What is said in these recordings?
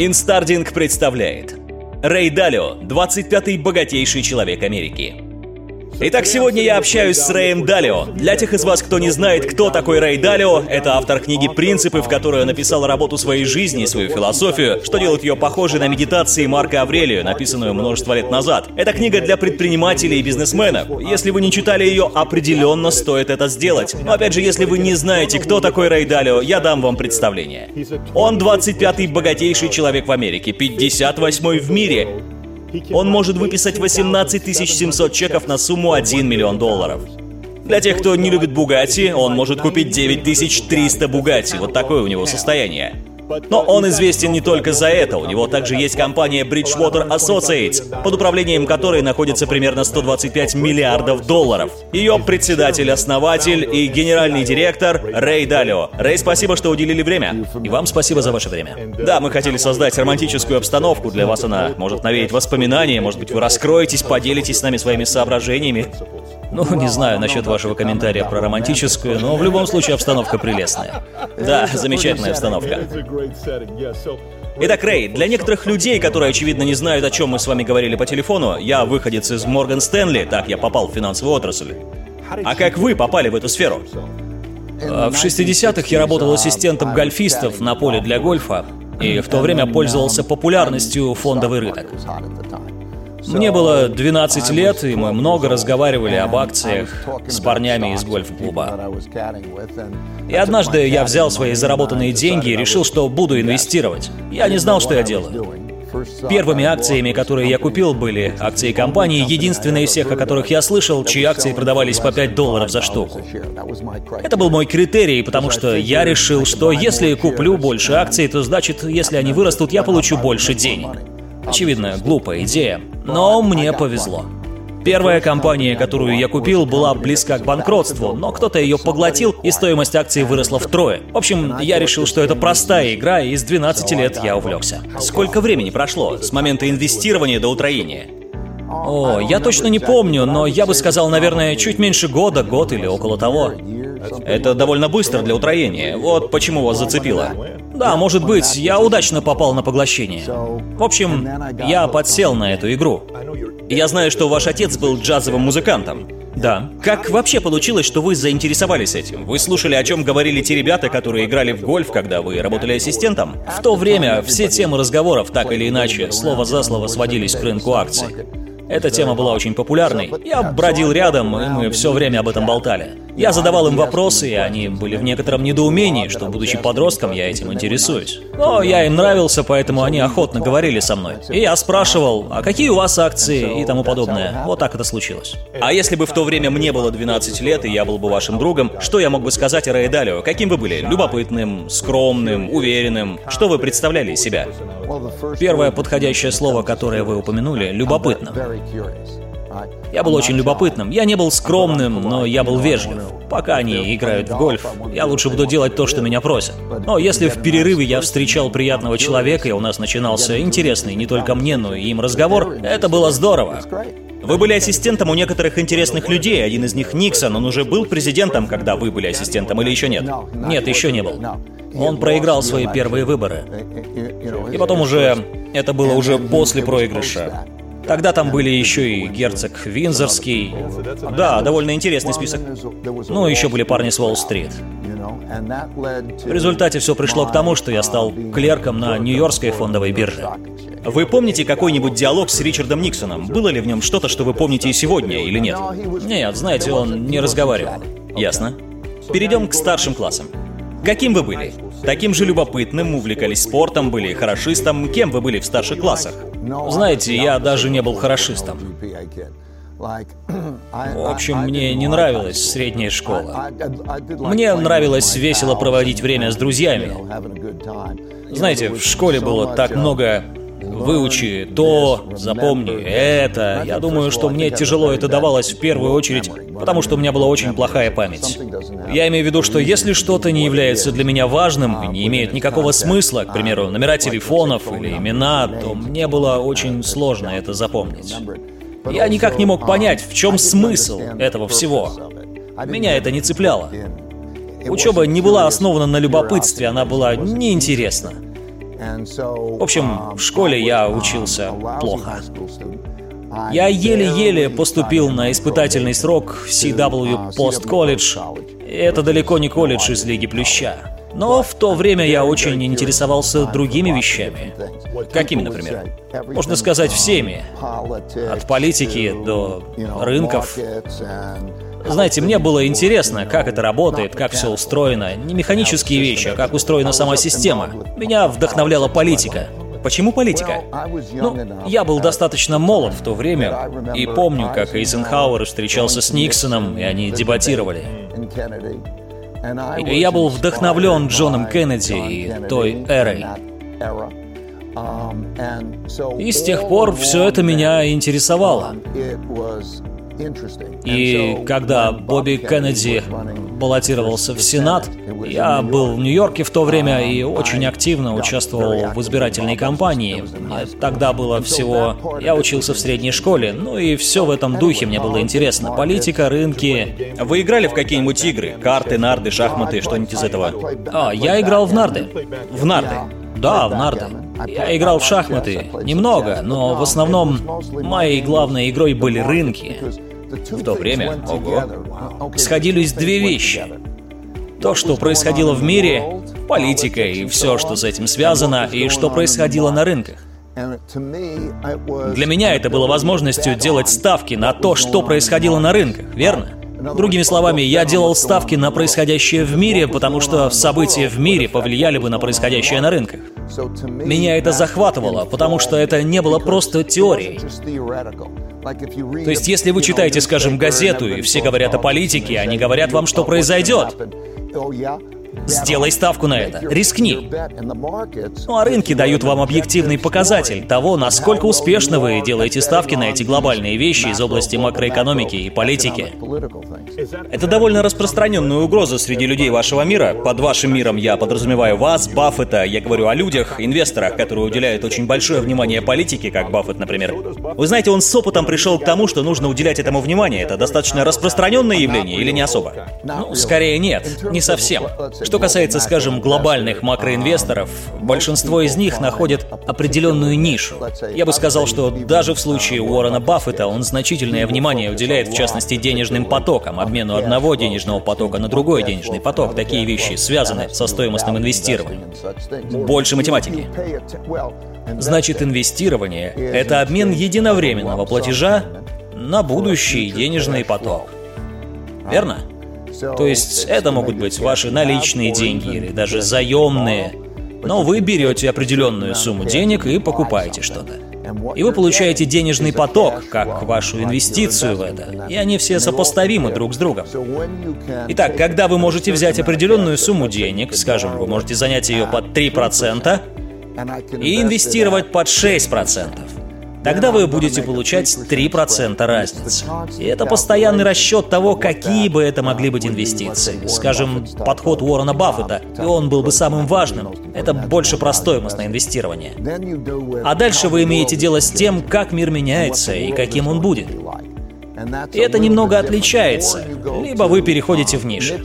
Инстардинг представляет Рэй Далио, 25-й богатейший человек Америки. Итак, сегодня я общаюсь с Рэем Далио. Для тех из вас, кто не знает, кто такой Рэй Далио, это автор книги «Принципы», в которой он написал работу своей жизни и свою философию, что делает ее похожей на медитации Марка Аврелию, написанную множество лет назад. Это книга для предпринимателей и бизнесменов. Если вы не читали ее, определенно стоит это сделать. Но опять же, если вы не знаете, кто такой Рэй Далио, я дам вам представление. Он 25-й богатейший человек в Америке, 58-й в мире. Он может выписать 18 700 чеков на сумму 1 миллион долларов. Для тех, кто не любит Бугати, он может купить 9300 Бугати. Вот такое у него состояние. Но он известен не только за это, у него также есть компания Bridgewater Associates, под управлением которой находится примерно 125 миллиардов долларов. Ее председатель-основатель и генеральный директор Рэй Далио. Рэй, спасибо, что уделили время. И вам спасибо за ваше время. Да, мы хотели создать романтическую обстановку, для вас она может навеять воспоминания, может быть, вы раскроетесь, поделитесь с нами своими соображениями. Ну, не знаю насчет вашего комментария про романтическую, но в любом случае обстановка прелестная. Да, замечательная обстановка. Итак, Рэй, для некоторых людей, которые, очевидно, не знают, о чем мы с вами говорили по телефону, я выходец из Морган Стэнли, так я попал в финансовую отрасль. А как вы попали в эту сферу? А, в 60-х я работал ассистентом гольфистов на поле для гольфа, и в то время пользовался популярностью фондовый рынок. Мне было 12 лет, и мы много разговаривали об акциях с парнями из гольф-клуба. И однажды я взял свои заработанные деньги и решил, что буду инвестировать. Я не знал, что я делаю. Первыми акциями, которые я купил, были акции компании, единственные из всех, о которых я слышал, чьи акции продавались по 5 долларов за штуку. Это был мой критерий, потому что я решил, что если куплю больше акций, то значит, если они вырастут, я получу больше денег. Очевидно, глупая идея, но мне повезло. Первая компания, которую я купил, была близка к банкротству, но кто-то ее поглотил, и стоимость акций выросла втрое. В общем, я решил, что это простая игра, и с 12 лет я увлекся. Сколько времени прошло с момента инвестирования до утроения? О, я точно не помню, но я бы сказал, наверное, чуть меньше года, год или около того. Это довольно быстро для утроения. Вот почему вас зацепило. Да, может быть, я удачно попал на поглощение. В общем, я подсел на эту игру. Я знаю, что ваш отец был джазовым музыкантом. Да. Как вообще получилось, что вы заинтересовались этим? Вы слушали, о чем говорили те ребята, которые играли в гольф, когда вы работали ассистентом? В то время все темы разговоров, так или иначе, слово за слово сводились к рынку акций. Эта тема была очень популярной. Я бродил рядом, и мы все время об этом болтали. Я задавал им вопросы, и они были в некотором недоумении, что, будучи подростком, я этим интересуюсь. Но я им нравился, поэтому они охотно говорили со мной. И я спрашивал, а какие у вас акции и тому подобное. Вот так это случилось. А если бы в то время мне было 12 лет, и я был бы вашим другом, что я мог бы сказать о Рейдалио? Каким вы были? Любопытным, скромным, уверенным? Что вы представляли из себя? Первое подходящее слово, которое вы упомянули — любопытным. Я был очень любопытным. Я не был скромным, но я был вежлив. Пока они играют в гольф, я лучше буду делать то, что меня просят. Но если в перерыве я встречал приятного человека, и у нас начинался интересный не только мне, но и им разговор, это было здорово. Вы были ассистентом у некоторых интересных людей, один из них Никсон, он уже был президентом, когда вы были ассистентом или еще нет? Нет, еще не был. Он проиграл свои первые выборы. И потом уже... Это было уже после проигрыша. Тогда там были еще и герцог Винзорский. Да, довольно интересный список. Ну, еще были парни с Уолл-стрит. В результате все пришло к тому, что я стал клерком на Нью-Йоркской фондовой бирже. Вы помните какой-нибудь диалог с Ричардом Никсоном? Было ли в нем что-то, что вы помните и сегодня, или нет? Нет, знаете, он не разговаривал. Ясно. Перейдем к старшим классам. Каким вы были? Таким же любопытным, увлекались спортом, были хорошистом. Кем вы были в старших классах? Знаете, я даже не был хорошистом. В общем, мне не нравилась средняя школа. Мне нравилось весело проводить время с друзьями. Знаете, в школе было так много выучи то, запомни это. Я думаю, что мне тяжело это давалось в первую очередь, потому что у меня была очень плохая память. Я имею в виду, что если что-то не является для меня важным и не имеет никакого смысла, к примеру, номера телефонов или имена, то мне было очень сложно это запомнить. Я никак не мог понять, в чем смысл этого всего. Меня это не цепляло. Учеба не была основана на любопытстве, она была неинтересна. В общем, в школе я учился плохо. Я еле-еле поступил на испытательный срок в CW Post College. Это далеко не колледж из Лиги Плюща. Но в то время я очень интересовался другими вещами. Какими, например? Можно сказать, всеми. От политики до рынков. Знаете, мне было интересно, как это работает, как все устроено. Не механические вещи, а как устроена сама система. Меня вдохновляла политика. Почему политика? Ну, я был достаточно молод в то время, и помню, как Эйзенхауэр встречался с Никсоном, и они дебатировали. Я был вдохновлен Джоном Кеннеди и той эрой. И с тех пор все это меня интересовало. И когда Бобби Кеннеди баллотировался в Сенат, я был в Нью-Йорке в то время и очень активно участвовал в избирательной кампании. Тогда было всего... Я учился в средней школе, ну и все в этом духе мне было интересно. Политика, рынки... Вы играли в какие-нибудь игры? Карты, нарды, шахматы, что-нибудь из этого? А, я играл в нарды. В нарды? Да, в нарды. Я играл в шахматы. Немного, но в основном моей главной игрой были рынки. В то время, ого, сходились две вещи. То, что происходило в мире, политика и все, что с этим связано, и что происходило на рынках. Для меня это было возможностью делать ставки на то, что происходило на рынках, верно? Другими словами, я делал ставки на происходящее в мире, потому что события в мире повлияли бы на происходящее на рынках. Меня это захватывало, потому что это не было просто теорией. То есть, если вы читаете, скажем, газету, и все говорят о политике, они говорят вам, что произойдет. Сделай ставку на это. Рискни. Ну а рынки дают вам объективный показатель того, насколько успешно вы делаете ставки на эти глобальные вещи из области макроэкономики и политики. Это довольно распространенная угроза среди людей вашего мира. Под вашим миром я подразумеваю вас, Баффета, я говорю о людях, инвесторах, которые уделяют очень большое внимание политике, как Баффет, например. Вы знаете, он с опытом пришел к тому, что нужно уделять этому внимание. Это достаточно распространенное явление или не особо? Ну, скорее нет, не совсем. Что касается, скажем, глобальных макроинвесторов, большинство из них находят определенную нишу. Я бы сказал, что даже в случае Уоррена Баффета он значительное внимание уделяет, в частности, денежным потокам, обмену одного денежного потока на другой денежный поток. Такие вещи связаны со стоимостным инвестированием. Больше математики. Значит, инвестирование – это обмен единовременного платежа на будущий денежный поток. Верно? То есть это могут быть ваши наличные деньги или даже заемные. Но вы берете определенную сумму денег и покупаете что-то. И вы получаете денежный поток, как вашу инвестицию в это. И они все сопоставимы друг с другом. Итак, когда вы можете взять определенную сумму денег, скажем, вы можете занять ее под 3%, и инвестировать под 6%. Тогда вы будете получать 3% разницы. И это постоянный расчет того, какие бы это могли быть инвестиции. Скажем, подход Уоррена Баффета, и он был бы самым важным. Это больше про стоимость на инвестирование. А дальше вы имеете дело с тем, как мир меняется и каким он будет. И это немного отличается. Либо вы переходите в ниши.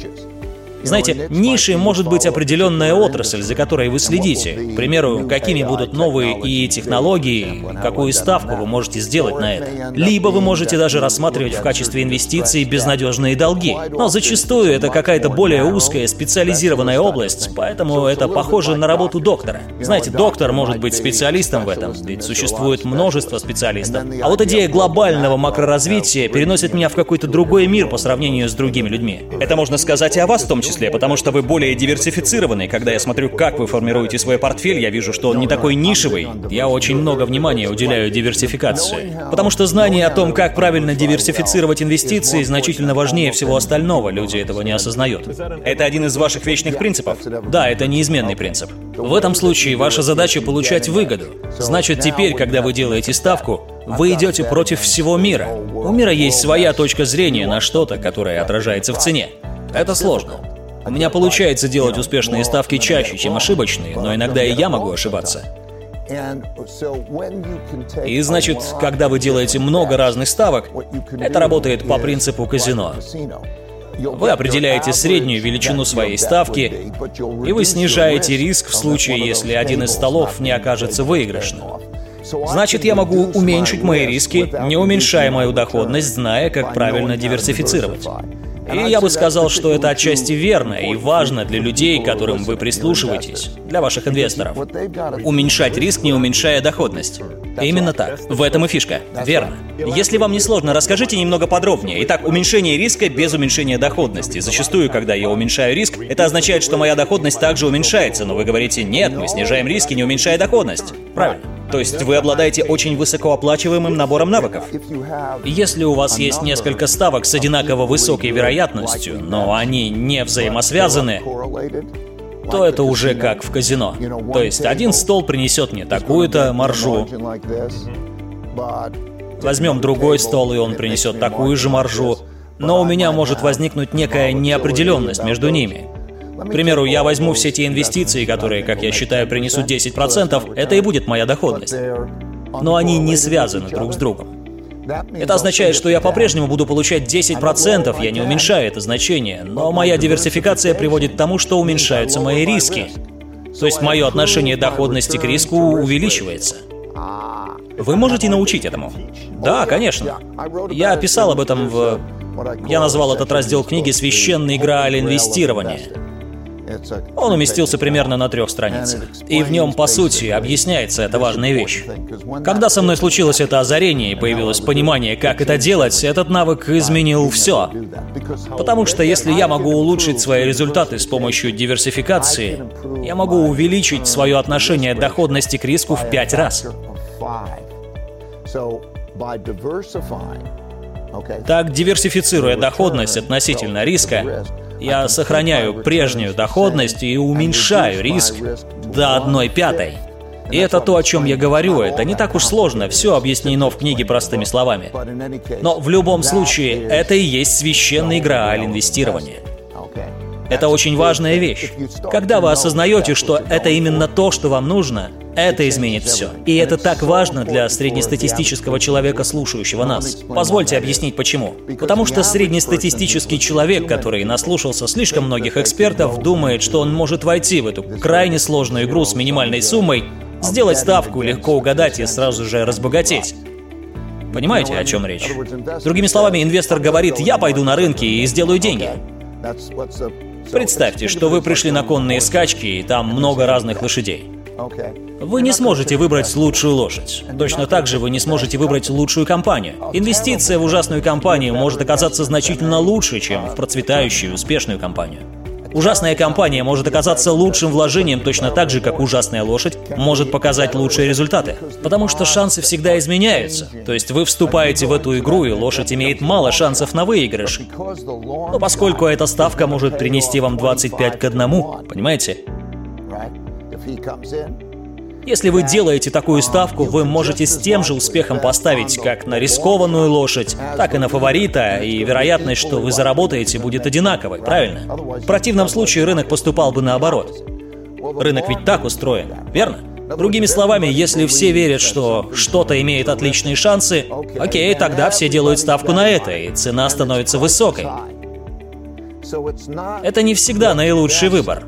Знаете, нишей может быть определенная отрасль, за которой вы следите. К примеру, какими будут новые и технологии, какую ставку вы можете сделать на это. Либо вы можете даже рассматривать в качестве инвестиций безнадежные долги. Но зачастую это какая-то более узкая, специализированная область, поэтому это похоже на работу доктора. Знаете, доктор может быть специалистом в этом, ведь существует множество специалистов. А вот идея глобального макроразвития переносит меня в какой-то другой мир по сравнению с другими людьми. Это можно сказать и о вас в том числе числе, потому что вы более диверсифицированы. Когда я смотрю, как вы формируете свой портфель, я вижу, что он не такой нишевый. Я очень много внимания уделяю диверсификации. Потому что знание о том, как правильно диверсифицировать инвестиции, значительно важнее всего остального. Люди этого не осознают. Это один из ваших вечных принципов? Да, это неизменный принцип. В этом случае ваша задача получать выгоду. Значит, теперь, когда вы делаете ставку, вы идете против всего мира. У мира есть своя точка зрения на что-то, которое отражается в цене. Это сложно. У меня получается делать успешные ставки чаще, чем ошибочные, но иногда и я могу ошибаться. И значит, когда вы делаете много разных ставок, это работает по принципу казино. Вы определяете среднюю величину своей ставки, и вы снижаете риск в случае, если один из столов не окажется выигрышным. Значит, я могу уменьшить мои риски, не уменьшая мою доходность, зная, как правильно диверсифицировать. И я бы сказал, что это отчасти верно и важно для людей, которым вы прислушиваетесь, для ваших инвесторов. Уменьшать риск, не уменьшая доходность. Именно так. В этом и фишка. Верно. Если вам не сложно, расскажите немного подробнее. Итак, уменьшение риска без уменьшения доходности. Зачастую, когда я уменьшаю риск, это означает, что моя доходность также уменьшается, но вы говорите, нет, мы снижаем риски, не уменьшая доходность. Правильно. То есть вы обладаете очень высокооплачиваемым набором навыков. Если у вас есть несколько ставок с одинаково высокой вероятностью, но они не взаимосвязаны, то это уже как в казино. То есть один стол принесет мне такую-то маржу, возьмем другой стол, и он принесет такую же маржу, но у меня может возникнуть некая неопределенность между ними. К примеру, я возьму все те инвестиции, которые, как я считаю, принесут 10%, это и будет моя доходность. Но они не связаны друг с другом. Это означает, что я по-прежнему буду получать 10%, я не уменьшаю это значение, но моя диверсификация приводит к тому, что уменьшаются мои риски. То есть мое отношение доходности к риску увеличивается. Вы можете научить этому? Да, конечно. Я писал об этом в... Я назвал этот раздел книги «Священная игра инвестирования». Он уместился примерно на трех страницах. И в нем, по сути, объясняется эта важная вещь. Когда со мной случилось это озарение и появилось понимание, как это делать, этот навык изменил все. Потому что если я могу улучшить свои результаты с помощью диверсификации, я могу увеличить свое отношение доходности к риску в пять раз. Так, диверсифицируя доходность относительно риска, я сохраняю прежнюю доходность и уменьшаю риск до одной пятой. И это то, о чем я говорю. Это не так уж сложно, все объяснено в книге простыми словами. Но в любом случае, это и есть священная игра инвестирования. Это очень важная вещь. Когда вы осознаете, что это именно то, что вам нужно, это изменит все. И это так важно для среднестатистического человека, слушающего нас. Позвольте объяснить почему. Потому что среднестатистический человек, который наслушался слишком многих экспертов, думает, что он может войти в эту крайне сложную игру с минимальной суммой, сделать ставку, легко угадать и сразу же разбогатеть. Понимаете, о чем речь? Другими словами, инвестор говорит, я пойду на рынки и сделаю деньги. Представьте, что вы пришли на конные скачки, и там много разных лошадей. Вы не сможете выбрать лучшую лошадь. Точно так же вы не сможете выбрать лучшую компанию. Инвестиция в ужасную компанию может оказаться значительно лучше, чем в процветающую, успешную компанию. Ужасная компания может оказаться лучшим вложением точно так же, как ужасная лошадь может показать лучшие результаты. Потому что шансы всегда изменяются. То есть вы вступаете в эту игру, и лошадь имеет мало шансов на выигрыш. Но поскольку эта ставка может принести вам 25 к 1, понимаете? Если вы делаете такую ставку, вы можете с тем же успехом поставить как на рискованную лошадь, так и на фаворита, и вероятность, что вы заработаете, будет одинаковой, правильно? В противном случае рынок поступал бы наоборот. Рынок ведь так устроен, верно? Другими словами, если все верят, что что-то имеет отличные шансы, окей, тогда все делают ставку на это, и цена становится высокой. Это не всегда наилучший выбор.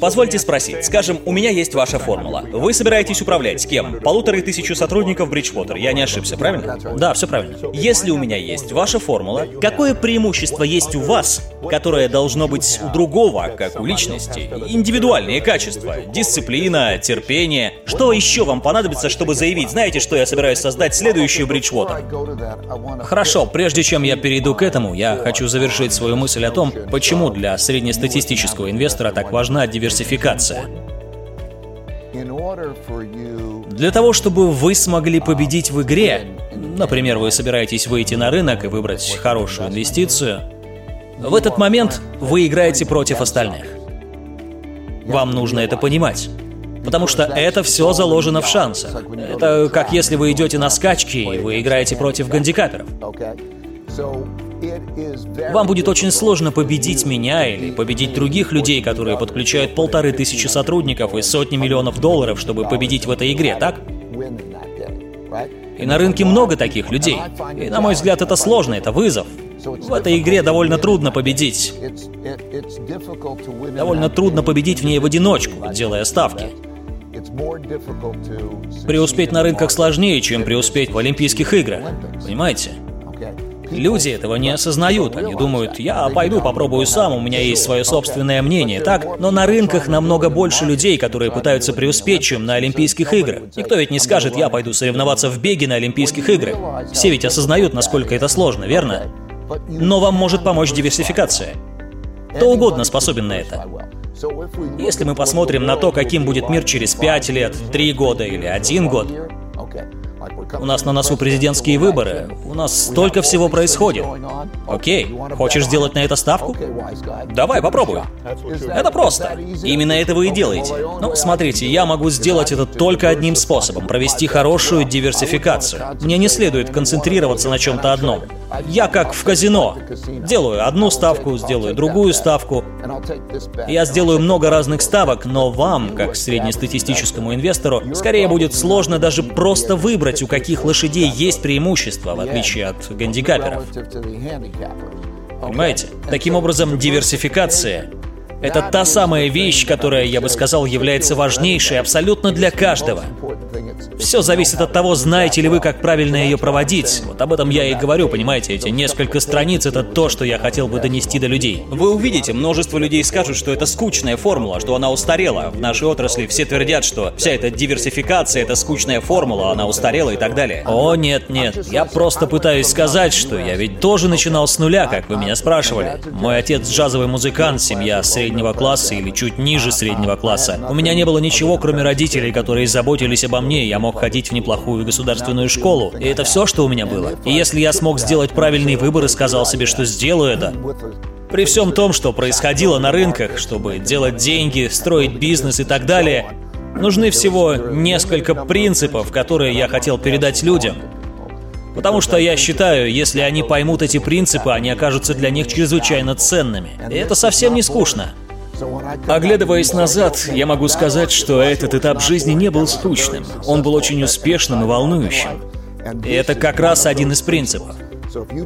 Позвольте спросить, скажем, у меня есть ваша формула. Вы собираетесь управлять кем? Полуторы тысячи сотрудников Bridgewater, я не ошибся, правильно? Да, все правильно. Если у меня есть ваша формула, какое преимущество есть у вас, которое должно быть у другого, как у личности? Индивидуальные качества, дисциплина, терпение. Что еще вам понадобится, чтобы заявить, знаете, что я собираюсь создать следующую Bridgewater? Хорошо, прежде чем я перейду к этому, я хочу завершить свою мысль о том, почему для среднестатистического инвестора так важна диверсификация. Для того, чтобы вы смогли победить в игре, например, вы собираетесь выйти на рынок и выбрать хорошую инвестицию, в этот момент вы играете против остальных. Вам нужно это понимать. Потому что это все заложено в шансах. Это как если вы идете на скачки, и вы играете против гандикаперов. Вам будет очень сложно победить меня или победить других людей, которые подключают полторы тысячи сотрудников и сотни миллионов долларов, чтобы победить в этой игре, так? И на рынке много таких людей. И, на мой взгляд, это сложно, это вызов. В этой игре довольно трудно победить. Довольно трудно победить в ней в одиночку, делая ставки. Преуспеть на рынках сложнее, чем преуспеть в Олимпийских играх. Понимаете? Люди этого не осознают. Они думают, я пойду попробую сам, у меня есть свое собственное мнение, так? Но на рынках намного больше людей, которые пытаются преуспеть, чем на Олимпийских играх. Никто ведь не скажет, я пойду соревноваться в беге на Олимпийских играх. Все ведь осознают, насколько это сложно, верно? Но вам может помочь диверсификация. Кто угодно способен на это. Если мы посмотрим на то, каким будет мир через 5 лет, 3 года или 1 год, у нас на носу президентские выборы. У нас столько всего происходит. Окей, хочешь сделать на это ставку? Давай, попробуй. Это просто. Именно это вы и делаете. Ну, смотрите, я могу сделать это только одним способом. Провести хорошую диверсификацию. Мне не следует концентрироваться на чем-то одном. Я как в казино. Делаю одну ставку, сделаю другую ставку. Я сделаю много разных ставок, но вам, как среднестатистическому инвестору, скорее будет сложно даже просто выбрать, у каких лошадей есть преимущество, в отличие от гандикаперов. Понимаете? Таким образом, диверсификация это та самая вещь, которая, я бы сказал, является важнейшей абсолютно для каждого. Все зависит от того, знаете ли вы, как правильно ее проводить. Вот об этом я и говорю, понимаете, эти несколько страниц — это то, что я хотел бы донести до людей. Вы увидите, множество людей скажут, что это скучная формула, что она устарела. В нашей отрасли все твердят, что вся эта диверсификация — это скучная формула, она устарела и так далее. О, нет, нет, я просто пытаюсь сказать, что я ведь тоже начинал с нуля, как вы меня спрашивали. Мой отец джазовый музыкант, семья среднего класса или чуть ниже среднего класса. У меня не было ничего, кроме родителей, которые заботились обо мне, я мог ходить в неплохую государственную школу. И это все, что у меня было. И если я смог сделать правильный выбор и сказал себе, что сделаю это, при всем том, что происходило на рынках, чтобы делать деньги, строить бизнес и так далее, нужны всего несколько принципов, которые я хотел передать людям. Потому что я считаю, если они поймут эти принципы, они окажутся для них чрезвычайно ценными. И это совсем не скучно. Оглядываясь назад, я могу сказать, что этот этап жизни не был скучным. Он был очень успешным и волнующим. И это как раз один из принципов.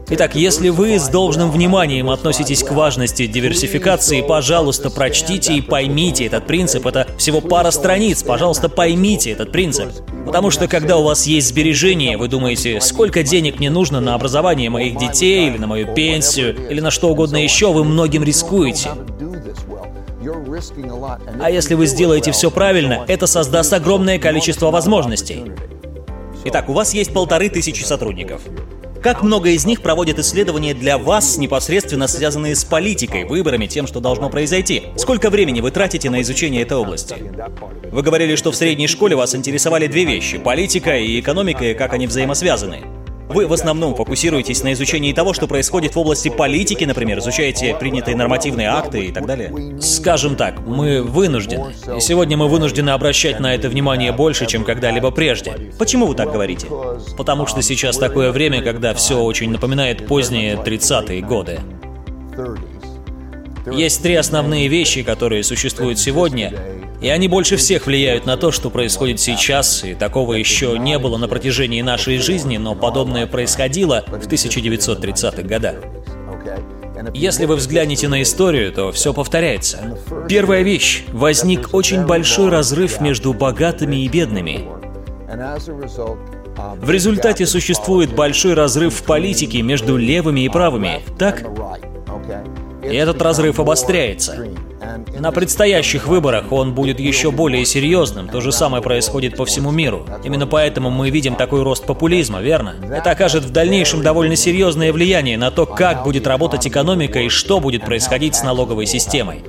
Итак, если вы с должным вниманием относитесь к важности диверсификации, пожалуйста, прочтите и поймите этот принцип. Это всего пара страниц, пожалуйста, поймите этот принцип. Потому что когда у вас есть сбережения, вы думаете, сколько денег мне нужно на образование моих детей, или на мою пенсию, или на что угодно еще, вы многим рискуете. А если вы сделаете все правильно, это создаст огромное количество возможностей. Итак, у вас есть полторы тысячи сотрудников. Как много из них проводят исследования для вас, непосредственно связанные с политикой, выборами, тем, что должно произойти? Сколько времени вы тратите на изучение этой области? Вы говорили, что в средней школе вас интересовали две вещи – политика и экономика, и как они взаимосвязаны. Вы в основном фокусируетесь на изучении того, что происходит в области политики, например, изучаете принятые нормативные акты и так далее? Скажем так, мы вынуждены. И сегодня мы вынуждены обращать на это внимание больше, чем когда-либо прежде. Почему вы так говорите? Потому что сейчас такое время, когда все очень напоминает поздние 30-е годы. Есть три основные вещи, которые существуют сегодня, и они больше всех влияют на то, что происходит сейчас, и такого еще не было на протяжении нашей жизни, но подобное происходило в 1930-х годах. Если вы взглянете на историю, то все повторяется. Первая вещь. Возник очень большой разрыв между богатыми и бедными. В результате существует большой разрыв в политике между левыми и правыми, так? И этот разрыв обостряется. На предстоящих выборах он будет еще более серьезным. То же самое происходит по всему миру. Именно поэтому мы видим такой рост популизма, верно? Это окажет в дальнейшем довольно серьезное влияние на то, как будет работать экономика и что будет происходить с налоговой системой.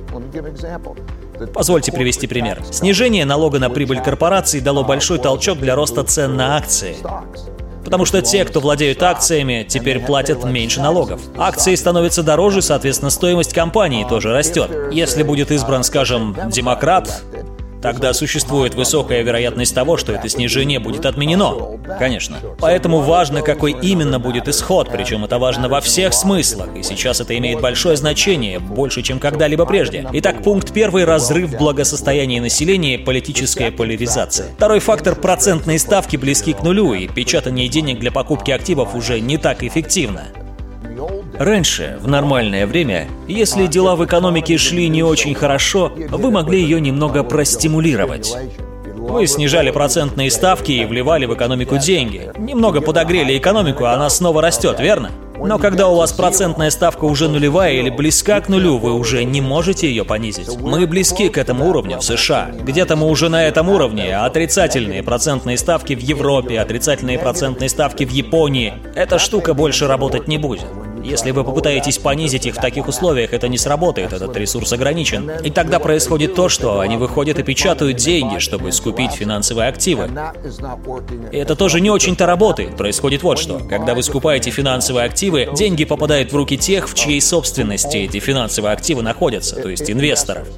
Позвольте привести пример. Снижение налога на прибыль корпораций дало большой толчок для роста цен на акции. Потому что те, кто владеют акциями, теперь платят меньше налогов. Акции становятся дороже, соответственно, стоимость компании тоже растет. Если будет избран, скажем, демократ, Тогда существует высокая вероятность того, что это снижение будет отменено. Конечно. Поэтому важно, какой именно будет исход, причем это важно во всех смыслах, и сейчас это имеет большое значение, больше, чем когда-либо прежде. Итак, пункт первый – разрыв благосостояния населения и политическая поляризация. Второй фактор – процентные ставки близки к нулю, и печатание денег для покупки активов уже не так эффективно. Раньше, в нормальное время, если дела в экономике шли не очень хорошо, вы могли ее немного простимулировать. Вы снижали процентные ставки и вливали в экономику деньги. Немного подогрели экономику, а она снова растет, верно? Но когда у вас процентная ставка уже нулевая или близка к нулю, вы уже не можете ее понизить. Мы близки к этому уровню в США. Где-то мы уже на этом уровне. Отрицательные процентные ставки в Европе, отрицательные процентные ставки в Японии. Эта штука больше работать не будет. Если вы попытаетесь понизить их в таких условиях, это не сработает, этот ресурс ограничен. И тогда происходит то, что они выходят и печатают деньги, чтобы скупить финансовые активы. И это тоже не очень-то работает. Происходит вот что. Когда вы скупаете финансовые активы, деньги попадают в руки тех, в чьей собственности эти финансовые активы находятся, то есть инвесторов.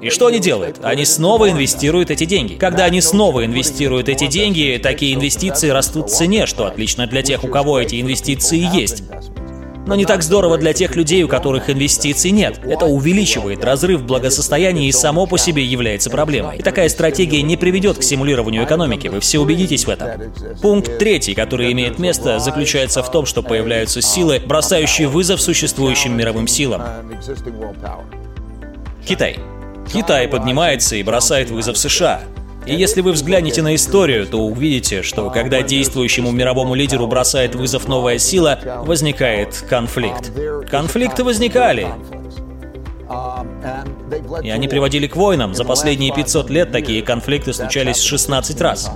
И что они делают? Они снова инвестируют эти деньги. Когда они снова инвестируют эти деньги, такие инвестиции растут в цене, что отлично для тех, у кого эти инвестиции есть но не так здорово для тех людей, у которых инвестиций нет. Это увеличивает разрыв благосостояния и само по себе является проблемой. И такая стратегия не приведет к стимулированию экономики, вы все убедитесь в этом. Пункт третий, который имеет место, заключается в том, что появляются силы, бросающие вызов существующим мировым силам. Китай. Китай поднимается и бросает вызов США. И если вы взглянете на историю, то увидите, что когда действующему мировому лидеру бросает вызов новая сила, возникает конфликт. Конфликты возникали. И они приводили к войнам. За последние 500 лет такие конфликты случались 16 раз.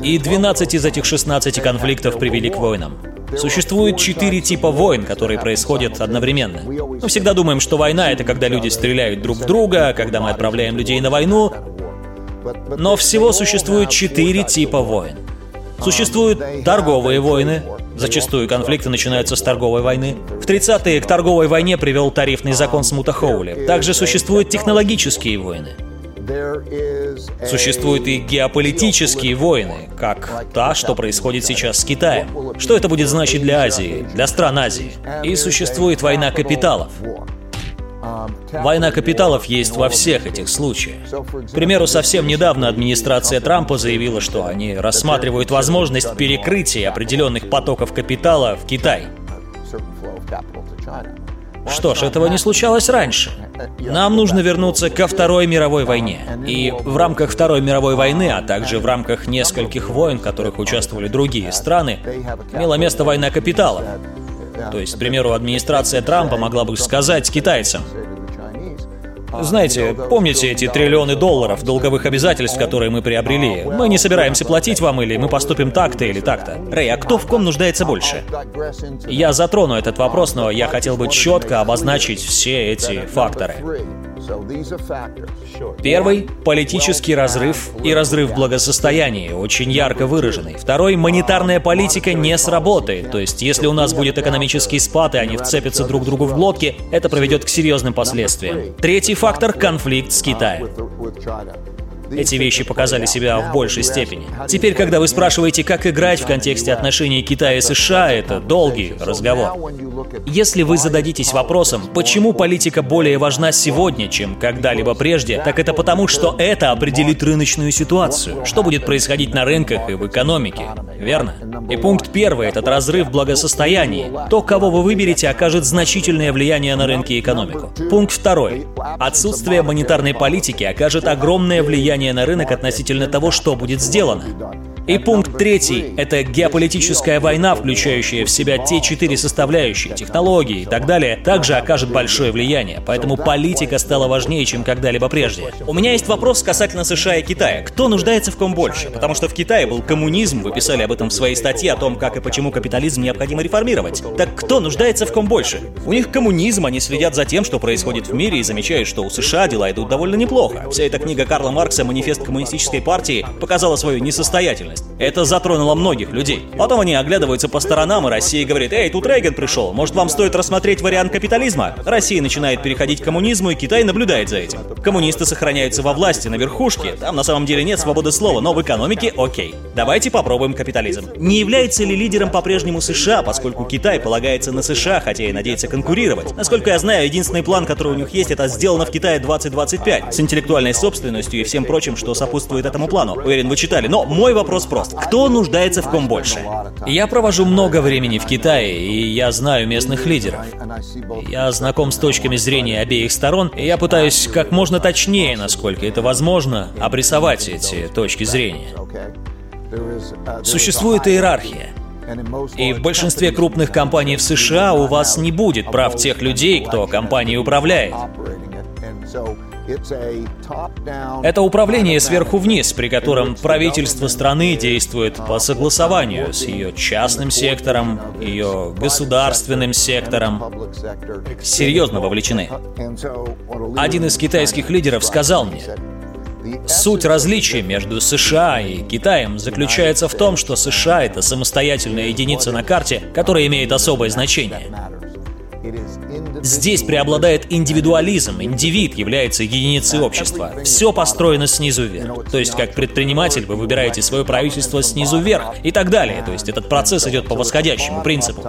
И 12 из этих 16 конфликтов привели к войнам. Существует четыре типа войн, которые происходят одновременно. Мы всегда думаем, что война — это когда люди стреляют друг в друга, когда мы отправляем людей на войну, но всего существует четыре типа войн. Существуют торговые войны, Зачастую конфликты начинаются с торговой войны. В 30-е к торговой войне привел тарифный закон Смута Хоули. Также существуют технологические войны. Существуют и геополитические войны, как та, что происходит сейчас с Китаем. Что это будет значить для Азии, для стран Азии? И существует война капиталов. Война капиталов есть во всех этих случаях. К примеру, совсем недавно администрация Трампа заявила, что они рассматривают возможность перекрытия определенных потоков капитала в Китай. Что ж, этого не случалось раньше. Нам нужно вернуться ко Второй мировой войне. И в рамках Второй мировой войны, а также в рамках нескольких войн, в которых участвовали другие страны, имела место война капиталов. То есть, к примеру, администрация Трампа могла бы сказать китайцам, знаете, помните эти триллионы долларов долговых обязательств, которые мы приобрели? Мы не собираемся платить вам или мы поступим так-то или так-то. Рэй, а кто в ком нуждается больше? Я затрону этот вопрос, но я хотел бы четко обозначить все эти факторы. Первый – политический разрыв и разрыв благосостояния, очень ярко выраженный. Второй – монетарная политика не сработает, то есть если у нас будет экономический спад и они вцепятся друг другу в глотки, это приведет к серьезным последствиям. Третий фактор – конфликт с Китаем. Эти вещи показали себя в большей степени. Теперь, когда вы спрашиваете, как играть в контексте отношений Китая и США, это долгий разговор. Если вы зададитесь вопросом, почему политика более важна сегодня, чем когда-либо прежде, так это потому, что это определит рыночную ситуацию, что будет происходить на рынках и в экономике, верно? И пункт первый – этот разрыв благосостояния. То, кого вы выберете, окажет значительное влияние на рынки и экономику. Пункт второй – отсутствие монетарной политики окажет огромное влияние влияние на рынок относительно того, что будет сделано. И пункт третий – это геополитическая война, включающая в себя те четыре составляющие, технологии и так далее, также окажет большое влияние, поэтому политика стала важнее, чем когда-либо прежде. У меня есть вопрос касательно США и Китая. Кто нуждается в ком больше? Потому что в Китае был коммунизм, вы писали об этом в своей статье, о том, как и почему капитализм необходимо реформировать. Так кто нуждается в ком больше? У них коммунизм, они следят за тем, что происходит в мире и замечают, что у США дела идут довольно неплохо. Вся эта книга Карла Маркса «Манифест коммунистической партии» показала свою несостоятельность. Это затронуло многих людей. Потом они оглядываются по сторонам, и Россия говорит, «Эй, тут Рейган пришел, может вам стоит рассмотреть вариант капитализма?» Россия начинает переходить к коммунизму, и Китай наблюдает за этим. Коммунисты сохраняются во власти, на верхушке, там на самом деле нет свободы слова, но в экономике окей. Давайте попробуем капитализм. Не является ли лидером по-прежнему США, поскольку Китай полагается на США, хотя и надеется конкурировать? Насколько я знаю, единственный план, который у них есть, это сделано в Китае 2025, с интеллектуальной собственностью и всем прочим, что сопутствует этому плану. Уверен, вы читали. Но мой вопрос вопрос прост. Кто нуждается в ком больше? Я провожу много времени в Китае, и я знаю местных лидеров. Я знаком с точками зрения обеих сторон, и я пытаюсь как можно точнее, насколько это возможно, обрисовать эти точки зрения. Существует иерархия. И в большинстве крупных компаний в США у вас не будет прав тех людей, кто компанией управляет. Это управление сверху вниз, при котором правительство страны действует по согласованию с ее частным сектором, ее государственным сектором. Серьезно вовлечены. Один из китайских лидеров сказал мне, Суть различия между США и Китаем заключается в том, что США — это самостоятельная единица на карте, которая имеет особое значение. Здесь преобладает индивидуализм, индивид является единицей общества. Все построено снизу вверх. То есть, как предприниматель, вы выбираете свое правительство снизу вверх и так далее. То есть, этот процесс идет по восходящему принципу.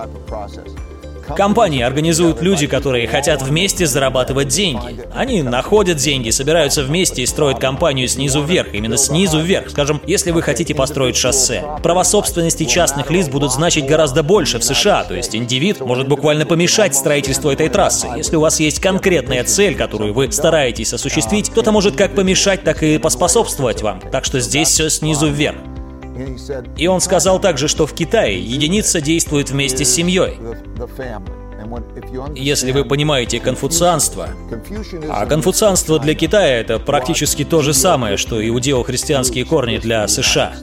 Компании организуют люди, которые хотят вместе зарабатывать деньги. Они находят деньги, собираются вместе и строят компанию снизу вверх, именно снизу вверх. Скажем, если вы хотите построить шоссе. Права собственности частных лиц будут значить гораздо больше в США, то есть индивид может буквально помешать строительству этой трассы. Если у вас есть конкретная цель, которую вы стараетесь осуществить, кто-то может как помешать, так и поспособствовать вам. Так что здесь все снизу вверх. И он сказал также, что в Китае единица действует вместе с семьей. Если вы понимаете конфуцианство, а конфуцианство для Китая это практически то же самое, что иудео-христианские корни для США.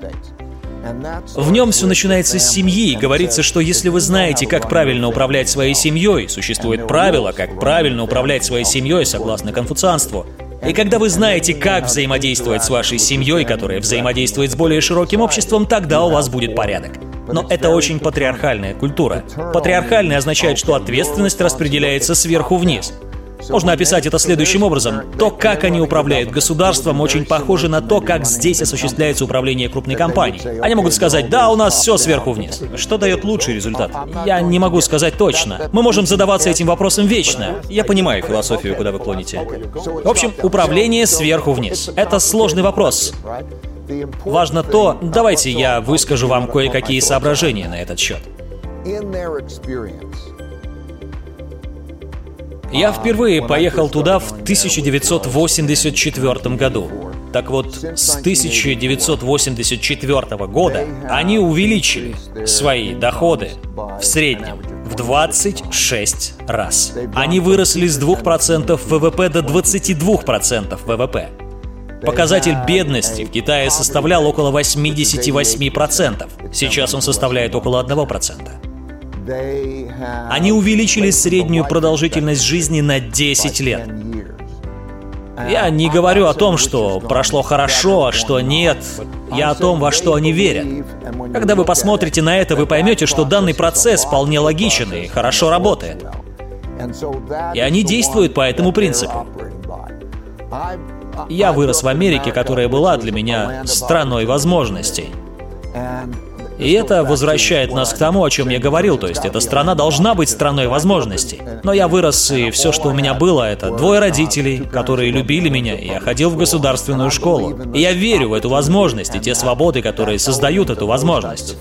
В нем все начинается с семьи, и говорится, что если вы знаете, как правильно управлять своей семьей, существует правило, как правильно управлять своей семьей согласно конфуцианству, и когда вы знаете, как взаимодействовать с вашей семьей, которая взаимодействует с более широким обществом, тогда у вас будет порядок. Но это очень патриархальная культура. Патриархальный означает, что ответственность распределяется сверху вниз. Можно описать это следующим образом. То, как они управляют государством, очень похоже на то, как здесь осуществляется управление крупной компанией. Они могут сказать, да, у нас все сверху вниз. Что дает лучший результат? Я не могу сказать точно. Мы можем задаваться этим вопросом вечно. Я понимаю философию, куда вы клоните. В общем, управление сверху вниз. Это сложный вопрос. Важно то, давайте я выскажу вам кое-какие соображения на этот счет. Я впервые поехал туда в 1984 году. Так вот, с 1984 года они увеличили свои доходы в среднем в 26 раз. Они выросли с 2% ВВП до 22% ВВП. Показатель бедности в Китае составлял около 88%. Сейчас он составляет около 1%. Они увеличили среднюю продолжительность жизни на 10 лет. Я не говорю о том, что прошло хорошо, а что нет. Я о том, во что они верят. Когда вы посмотрите на это, вы поймете, что данный процесс вполне логичен и хорошо работает. И они действуют по этому принципу. Я вырос в Америке, которая была для меня страной возможностей. И это возвращает нас к тому, о чем я говорил, то есть эта страна должна быть страной возможностей. Но я вырос, и все, что у меня было, это двое родителей, которые любили меня, и я ходил в государственную школу. И я верю в эту возможность и те свободы, которые создают эту возможность.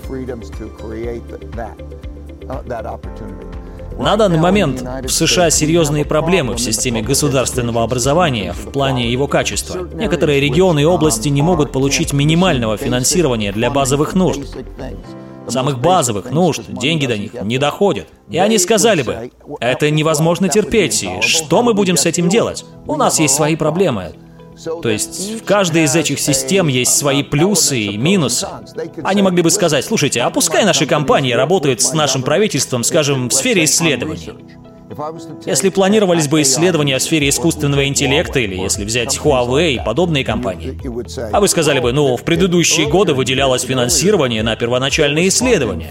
На данный момент в США серьезные проблемы в системе государственного образования в плане его качества. Некоторые регионы и области не могут получить минимального финансирования для базовых нужд. Самых базовых нужд, деньги до них не доходят. И они сказали бы, это невозможно терпеть, и что мы будем с этим делать? У нас есть свои проблемы. То есть в каждой из этих систем есть свои плюсы и минусы. Они могли бы сказать, слушайте, а пускай наши компании работают с нашим правительством, скажем, в сфере исследований. Если планировались бы исследования в сфере искусственного интеллекта или если взять Huawei и подобные компании, а вы сказали бы, ну, в предыдущие годы выделялось финансирование на первоначальные исследования.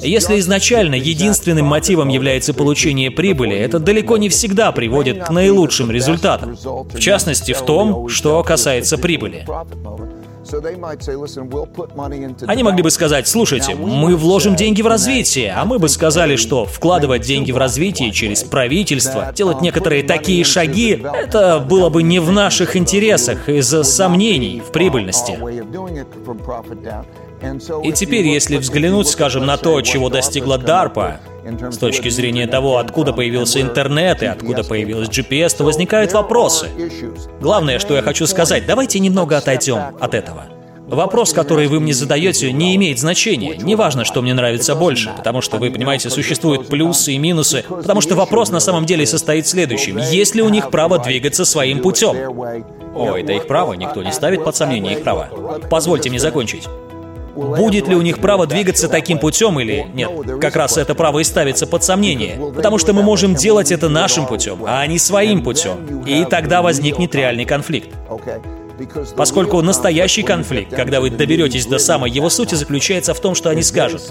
Если изначально единственным мотивом является получение прибыли, это далеко не всегда приводит к наилучшим результатам. В частности, в том, что касается прибыли. Они могли бы сказать, слушайте, мы вложим деньги в развитие, а мы бы сказали, что вкладывать деньги в развитие через правительство, делать некоторые такие шаги, это было бы не в наших интересах из-за сомнений в прибыльности. И теперь, если взглянуть, скажем, на то, чего достигла DARPA, с точки зрения того, откуда появился интернет и откуда появилась GPS, то возникают вопросы. Главное, что я хочу сказать, давайте немного отойдем от этого. Вопрос, который вы мне задаете, не имеет значения. Неважно, что мне нравится больше, потому что, вы понимаете, существуют плюсы и минусы, потому что вопрос на самом деле состоит в следующем. Есть ли у них право двигаться своим путем? О, это их право, никто не ставит под сомнение их права. Позвольте мне закончить. Будет ли у них право двигаться таким путем или нет? Как раз это право и ставится под сомнение. Потому что мы можем делать это нашим путем, а не своим путем. И тогда возникнет реальный конфликт. Поскольку настоящий конфликт, когда вы доберетесь до самой его сути, заключается в том, что они скажут.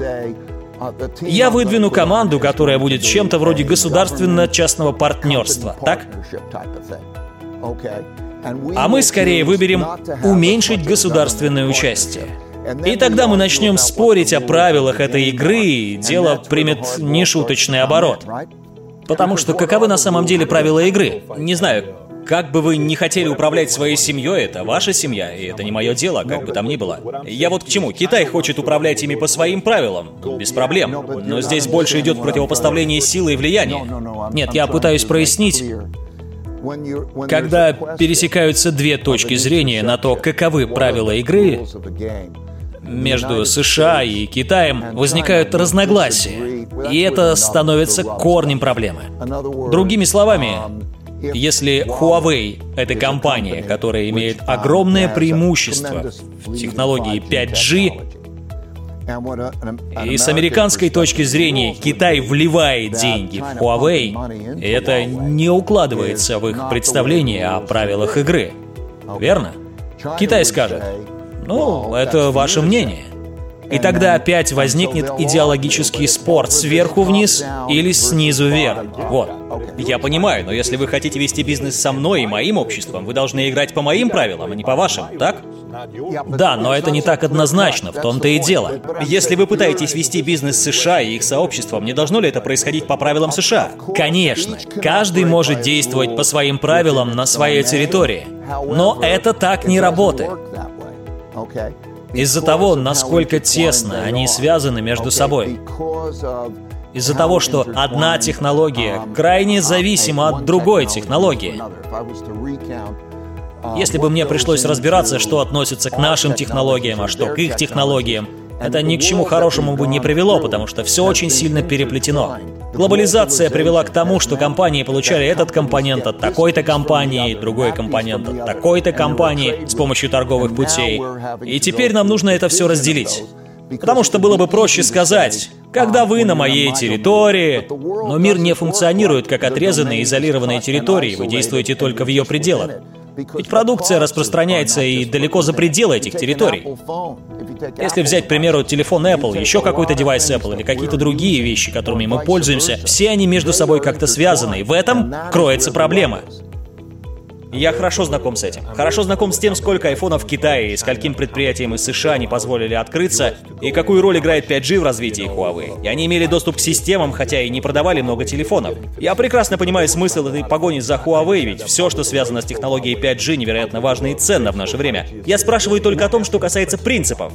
Я выдвину команду, которая будет чем-то вроде государственно-частного партнерства, так? А мы скорее выберем уменьшить государственное участие. И тогда мы начнем спорить о правилах этой игры, и дело примет нешуточный оборот. Потому что каковы на самом деле правила игры? Не знаю, как бы вы не хотели управлять своей семьей, это ваша семья, и это не мое дело, как бы там ни было. Я вот к чему. Китай хочет управлять ими по своим правилам, без проблем. Но здесь больше идет противопоставление силы и влияния. Нет, я пытаюсь прояснить, когда пересекаются две точки зрения на то, каковы правила игры, между США и Китаем возникают разногласия, и это становится корнем проблемы. Другими словами, если Huawei — это компания, которая имеет огромное преимущество в технологии 5G, и с американской точки зрения Китай вливает деньги в Huawei, это не укладывается в их представление о правилах игры. Верно? Китай скажет, ну, это ваше мнение. И тогда опять возникнет идеологический спор сверху вниз или снизу вверх. Вот. Я понимаю, но если вы хотите вести бизнес со мной и моим обществом, вы должны играть по моим правилам, а не по вашим, так? Да, но это не так однозначно, в том-то и дело. Если вы пытаетесь вести бизнес США и их сообществом, не должно ли это происходить по правилам США? Конечно, каждый может действовать по своим правилам на своей территории. Но это так не работает. Из-за того, насколько тесно они связаны между собой. Из-за того, что одна технология крайне зависима от другой технологии. Если бы мне пришлось разбираться, что относится к нашим технологиям, а что к их технологиям, это ни к чему хорошему бы не привело, потому что все очень сильно переплетено. Глобализация привела к тому, что компании получали этот компонент от такой-то компании, другой компонент от такой-то компании с помощью торговых путей. И теперь нам нужно это все разделить. Потому что было бы проще сказать, когда вы на моей территории, но мир не функционирует как отрезанные изолированные территории, вы действуете только в ее пределах. Ведь продукция распространяется и далеко за пределы этих территорий. Если взять, к примеру, телефон Apple, еще какой-то девайс Apple или какие-то другие вещи, которыми мы пользуемся, все они между собой как-то связаны, и в этом кроется проблема. Я хорошо знаком с этим. Хорошо знаком с тем, сколько айфонов в Китае и скольким предприятиям из США не позволили открыться, и какую роль играет 5G в развитии Huawei. И они имели доступ к системам, хотя и не продавали много телефонов. Я прекрасно понимаю смысл этой погони за Huawei, ведь все, что связано с технологией 5G, невероятно важно и ценно в наше время. Я спрашиваю только о том, что касается принципов.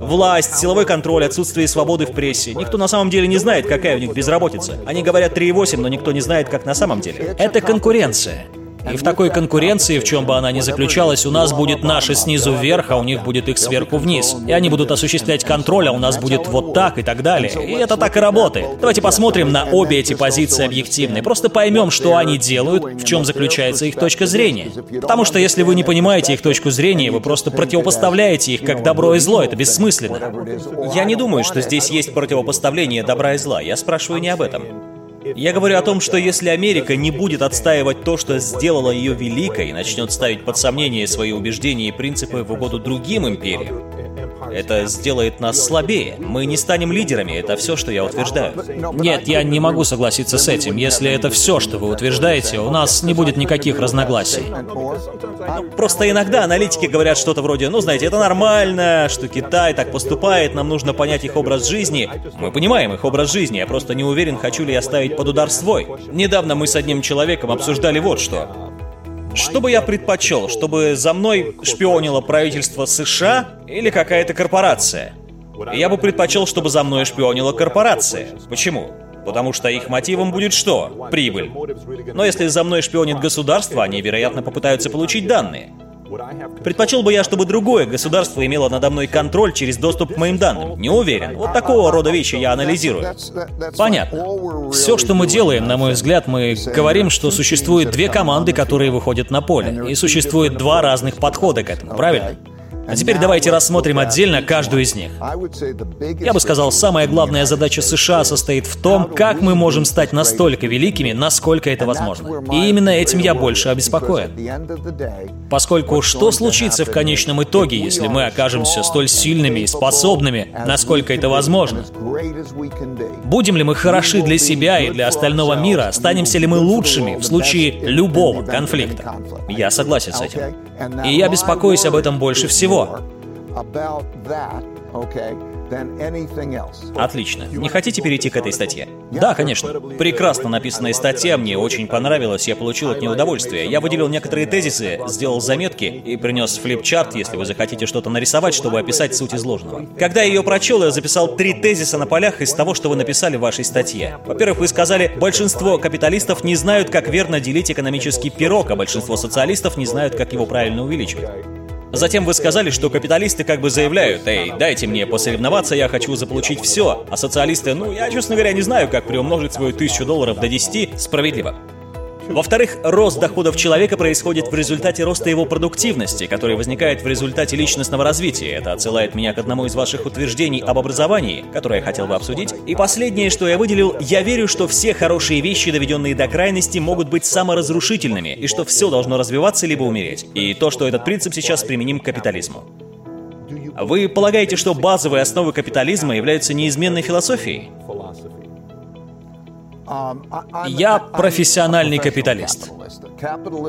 Власть, силовой контроль, отсутствие свободы в прессе. Никто на самом деле не знает, какая у них безработица. Они говорят 3,8, но никто не знает, как на самом деле. Это конкуренция. И в такой конкуренции, в чем бы она ни заключалась, у нас будет наши снизу вверх, а у них будет их сверху вниз. И они будут осуществлять контроль, а у нас будет вот так и так далее. И это так и работает. Давайте посмотрим на обе эти позиции объективно и просто поймем, что они делают, в чем заключается их точка зрения. Потому что если вы не понимаете их точку зрения, вы просто противопоставляете их как добро и зло, это бессмысленно. Я не думаю, что здесь есть противопоставление добра и зла. Я спрашиваю не об этом. Я говорю о том, что если Америка не будет отстаивать то, что сделало ее великой, и начнет ставить под сомнение свои убеждения и принципы в угоду другим империям, Это сделает нас слабее. Мы не станем лидерами, это все, что я утверждаю. Нет, я не могу согласиться с этим. Если это все, что вы утверждаете, у нас не будет никаких разногласий. Просто иногда аналитики говорят что-то вроде, ну, знаете, это нормально, что Китай так поступает, нам нужно понять их образ жизни. Мы понимаем их образ жизни, я просто не уверен, хочу ли я ставить под удар свой. Недавно мы с одним человеком обсуждали вот что. Что бы я предпочел, чтобы за мной шпионило правительство США или какая-то корпорация? Я бы предпочел, чтобы за мной шпионила корпорация. Почему? Потому что их мотивом будет что? Прибыль. Но если за мной шпионит государство, они, вероятно, попытаются получить данные. Предпочел бы я, чтобы другое государство имело надо мной контроль через доступ к моим данным. Не уверен. Вот такого рода вещи я анализирую. Понятно. Все, что мы делаем, на мой взгляд, мы говорим, что существует две команды, которые выходят на поле. И существует два разных подхода к этому, правильно? А теперь давайте рассмотрим отдельно каждую из них. Я бы сказал, самая главная задача США состоит в том, как мы можем стать настолько великими, насколько это возможно. И именно этим я больше обеспокоен. Поскольку что случится в конечном итоге, если мы окажемся столь сильными и способными, насколько это возможно? Будем ли мы хороши для себя и для остального мира? Останемся ли мы лучшими в случае любого конфликта? Я согласен с этим. И я беспокоюсь об этом больше всего. Отлично. Не хотите перейти к этой статье? Да, конечно. Прекрасно написанная статья, мне очень понравилась, я получил от нее удовольствие. Я выделил некоторые тезисы, сделал заметки и принес флипчарт, если вы захотите что-то нарисовать, чтобы описать суть изложенного. Когда я ее прочел, я записал три тезиса на полях из того, что вы написали в вашей статье. Во-первых, вы сказали, большинство капиталистов не знают, как верно делить экономический пирог, а большинство социалистов не знают, как его правильно увеличивать. Затем вы сказали, что капиталисты как бы заявляют, «Эй, дайте мне посоревноваться, я хочу заполучить все», а социалисты, ну, я, честно говоря, не знаю, как приумножить свою тысячу долларов до 10 справедливо. Во-вторых, рост доходов человека происходит в результате роста его продуктивности, который возникает в результате личностного развития. Это отсылает меня к одному из ваших утверждений об образовании, которое я хотел бы обсудить. И последнее, что я выделил, я верю, что все хорошие вещи, доведенные до крайности, могут быть саморазрушительными, и что все должно развиваться либо умереть. И то, что этот принцип сейчас применим к капитализму. Вы полагаете, что базовые основы капитализма являются неизменной философией? Я профессиональный капиталист.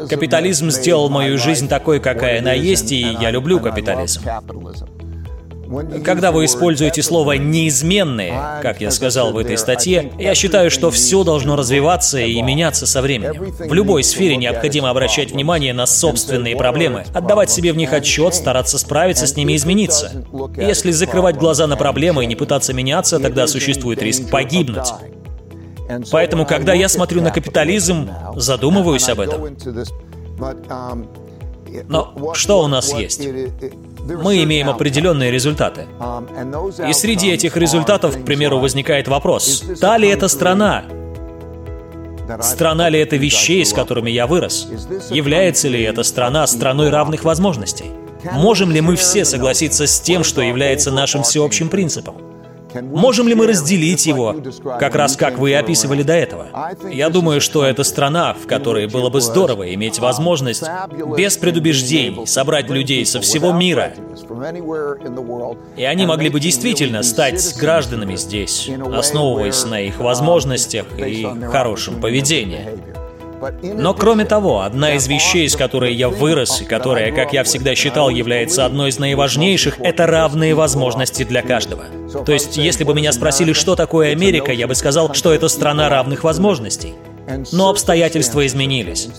Капитализм сделал мою жизнь такой, какая она есть, и я люблю капитализм. Когда вы используете слово «неизменные», как я сказал в этой статье, я считаю, что все должно развиваться и меняться со временем. В любой сфере необходимо обращать внимание на собственные проблемы, отдавать себе в них отчет, стараться справиться с ними и измениться. Если закрывать глаза на проблемы и не пытаться меняться, тогда существует риск погибнуть. Поэтому, когда я смотрю на капитализм, задумываюсь об этом. Но что у нас есть? Мы имеем определенные результаты. И среди этих результатов, к примеру, возникает вопрос, та ли это страна? Страна ли это вещей, с которыми я вырос? Является ли эта страна страной равных возможностей? Можем ли мы все согласиться с тем, что является нашим всеобщим принципом? Можем ли мы разделить его, как раз как вы описывали до этого? Я думаю, что это страна, в которой было бы здорово иметь возможность без предубеждений собрать людей со всего мира. И они могли бы действительно стать гражданами здесь, основываясь на их возможностях и хорошем поведении. Но кроме того, одна из вещей, с которой я вырос, и которая, как я всегда считал, является одной из наиважнейших, это равные возможности для каждого. То есть, если бы меня спросили, что такое Америка, я бы сказал, что это страна равных возможностей. Но обстоятельства изменились.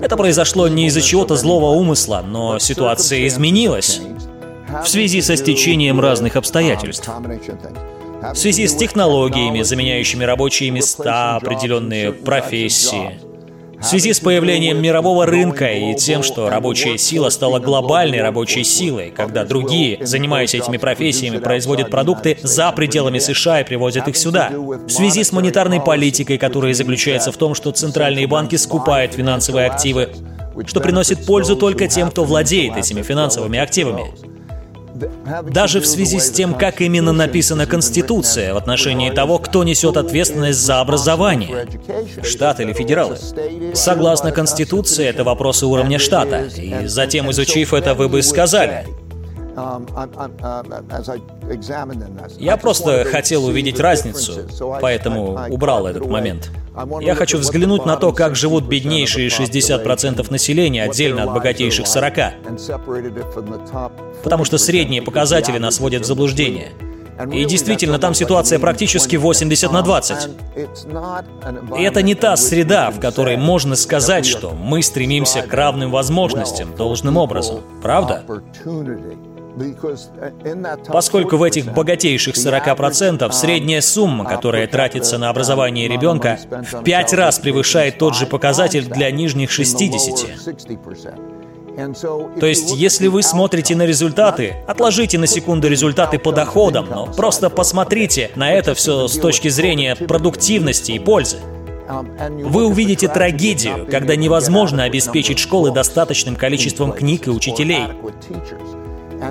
Это произошло не из-за чего-то злого умысла, но ситуация изменилась в связи со стечением разных обстоятельств. В связи с технологиями, заменяющими рабочие места, определенные профессии – в связи с появлением мирового рынка и тем, что рабочая сила стала глобальной рабочей силой, когда другие, занимаясь этими профессиями, производят продукты за пределами США и привозят их сюда. В связи с монетарной политикой, которая заключается в том, что центральные банки скупают финансовые активы, что приносит пользу только тем, кто владеет этими финансовыми активами. Даже в связи с тем, как именно написана Конституция в отношении того, кто несет ответственность за образование. Штат или федералы. Согласно Конституции, это вопросы уровня штата. И затем, изучив это, вы бы сказали, Я просто хотел увидеть разницу, поэтому убрал этот момент. Я хочу взглянуть на то, как живут беднейшие 60% населения отдельно от богатейших 40%. Потому что средние показатели нас вводят в заблуждение. И действительно, там ситуация практически 80 на 20. И это не та среда, в которой можно сказать, что мы стремимся к равным возможностям должным образом. Правда? Поскольку в этих богатейших 40% средняя сумма, которая тратится на образование ребенка, в пять раз превышает тот же показатель для нижних 60. То есть, если вы смотрите на результаты, отложите на секунду результаты по доходам, но просто посмотрите на это все с точки зрения продуктивности и пользы. Вы увидите трагедию, когда невозможно обеспечить школы достаточным количеством книг и учителей.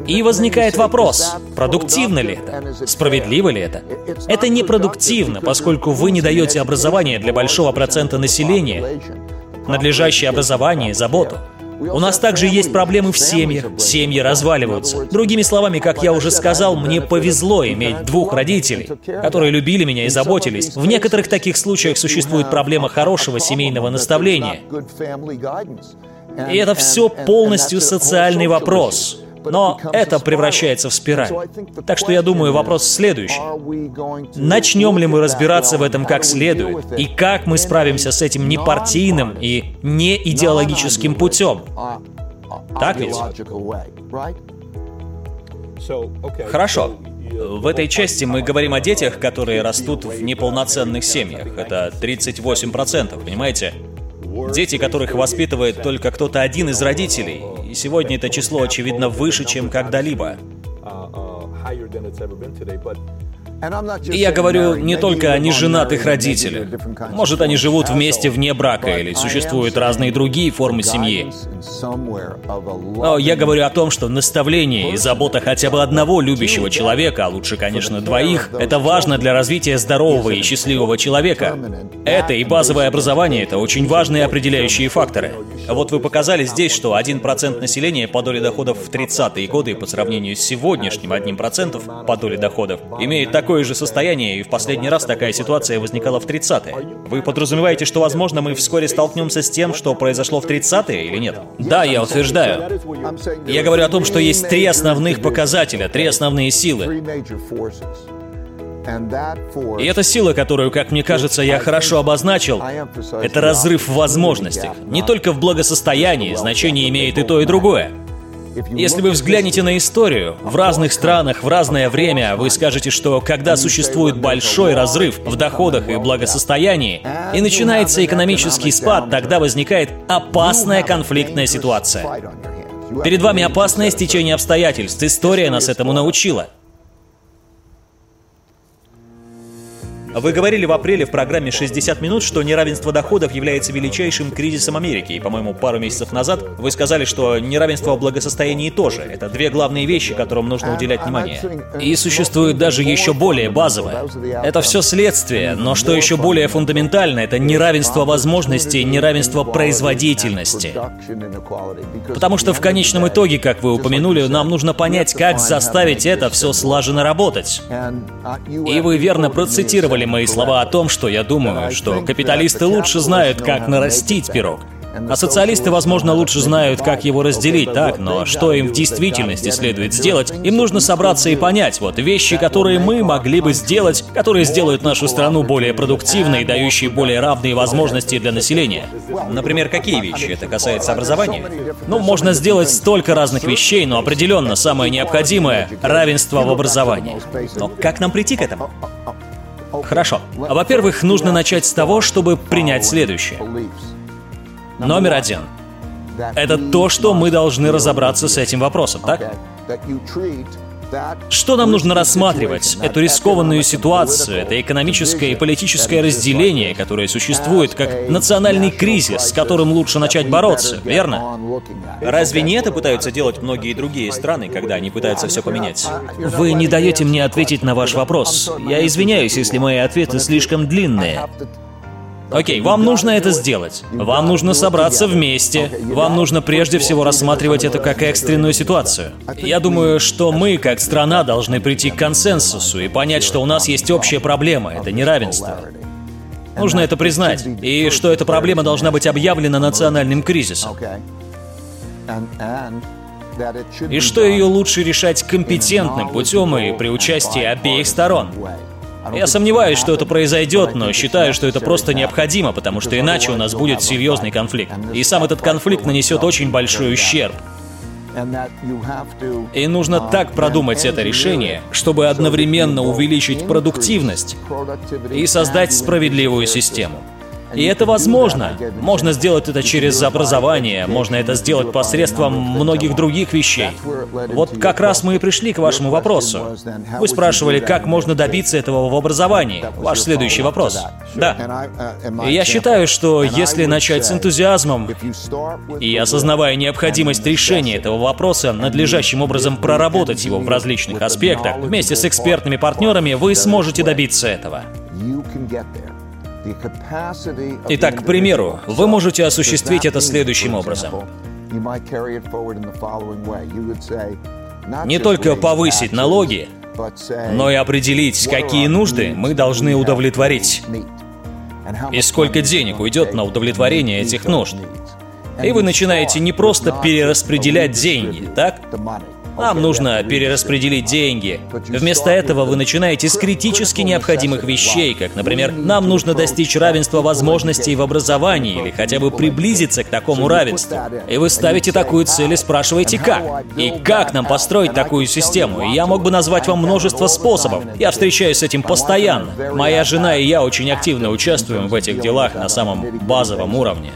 И возникает вопрос, продуктивно ли это? Справедливо ли это? Это непродуктивно, поскольку вы не даете образование для большого процента населения, надлежащее образование и заботу. У нас также есть проблемы в семьях, семьи разваливаются. Другими словами, как я уже сказал, мне повезло иметь двух родителей, которые любили меня и заботились. В некоторых таких случаях существует проблема хорошего семейного наставления. И это все полностью социальный вопрос. Но это превращается в спираль. Так что я думаю, вопрос следующий. Начнем ли мы разбираться в этом как следует? И как мы справимся с этим непартийным и не идеологическим путем? Так ведь? Хорошо. В этой части мы говорим о детях, которые растут в неполноценных семьях. Это 38%, понимаете? Дети, которых воспитывает только кто-то один из родителей. И сегодня это число, очевидно, выше, чем когда-либо. И я говорю не только о неженатых родителях. Может, они живут вместе вне брака или существуют разные другие формы семьи. Но я говорю о том, что наставление и забота хотя бы одного любящего человека, а лучше, конечно, двоих, это важно для развития здорового и счастливого человека. Это и базовое образование — это очень важные определяющие факторы. Вот вы показали здесь, что 1% населения по доле доходов в 30-е годы по сравнению с сегодняшним 1% по доле доходов имеет такой такое же состояние, и в последний раз такая ситуация возникала в 30-е. Вы подразумеваете, что, возможно, мы вскоре столкнемся с тем, что произошло в 30-е или нет? Да, я утверждаю. Я говорю о том, что есть три основных показателя, три основные силы. И эта сила, которую, как мне кажется, я хорошо обозначил, это разрыв в возможностях. Не только в благосостоянии, значение имеет и то, и другое. Если вы взглянете на историю, в разных странах, в разное время, вы скажете, что когда существует большой разрыв в доходах и благосостоянии, и начинается экономический спад, тогда возникает опасная конфликтная ситуация. Перед вами опасное стечение обстоятельств. История нас этому научила. Вы говорили в апреле в программе «60 минут», что неравенство доходов является величайшим кризисом Америки. И, по-моему, пару месяцев назад вы сказали, что неравенство в благосостоянии тоже. Это две главные вещи, которым нужно уделять внимание. И существует даже еще более базовое. Это все следствие, но что еще более фундаментально, это неравенство возможностей, неравенство производительности. Потому что в конечном итоге, как вы упомянули, нам нужно понять, как заставить это все слаженно работать. И вы верно процитировали прозвучали мои слова о том, что я думаю, что капиталисты лучше знают, как нарастить пирог. А социалисты, возможно, лучше знают, как его разделить, так, но что им в действительности следует сделать, им нужно собраться и понять, вот, вещи, которые мы могли бы сделать, которые сделают нашу страну более продуктивной и дающие более равные возможности для населения. Например, какие вещи? Это касается образования? Ну, можно сделать столько разных вещей, но определенно самое необходимое — равенство в образовании. Но как нам прийти к этому? Хорошо. Во-первых, нужно начать с того, чтобы принять следующее. Номер один. Это то, что мы должны разобраться с этим вопросом, так? Что нам нужно рассматривать? Эту рискованную ситуацию, это экономическое и политическое разделение, которое существует как национальный кризис, с которым лучше начать бороться, верно? Разве не это пытаются делать многие другие страны, когда они пытаются все поменять? Вы не даете мне ответить на ваш вопрос. Я извиняюсь, если мои ответы слишком длинные. Окей, вам нужно это сделать. Вам нужно собраться вместе. Вам нужно прежде всего рассматривать это как экстренную ситуацию. Я думаю, что мы, как страна, должны прийти к консенсусу и понять, что у нас есть общая проблема — это неравенство. Нужно это признать, и что эта проблема должна быть объявлена национальным кризисом. И что ее лучше решать компетентным путем и при участии обеих сторон. Я сомневаюсь, что это произойдет, но считаю, что это просто необходимо, потому что иначе у нас будет серьезный конфликт. И сам этот конфликт нанесет очень большой ущерб. И нужно так продумать это решение, чтобы одновременно увеличить продуктивность и создать справедливую систему. И это возможно. Можно сделать это через образование, можно это сделать посредством многих других вещей. Вот как раз мы и пришли к вашему вопросу. Вы спрашивали, как можно добиться этого в образовании. Ваш следующий вопрос. Да. И я считаю, что если начать с энтузиазмом и осознавая необходимость решения этого вопроса, надлежащим образом проработать его в различных аспектах, вместе с экспертными партнерами, вы сможете добиться этого. Итак, к примеру, вы можете осуществить это следующим образом. Не только повысить налоги, но и определить, какие нужды мы должны удовлетворить. И сколько денег уйдет на удовлетворение этих нужд. И вы начинаете не просто перераспределять деньги, так? Нам нужно перераспределить деньги. Вместо этого вы начинаете с критически необходимых вещей, как, например, нам нужно достичь равенства возможностей в образовании или хотя бы приблизиться к такому равенству. И вы ставите такую цель и спрашиваете, как? И как нам построить такую систему? И я мог бы назвать вам множество способов. Я встречаюсь с этим постоянно. Моя жена и я очень активно участвуем в этих делах на самом базовом уровне.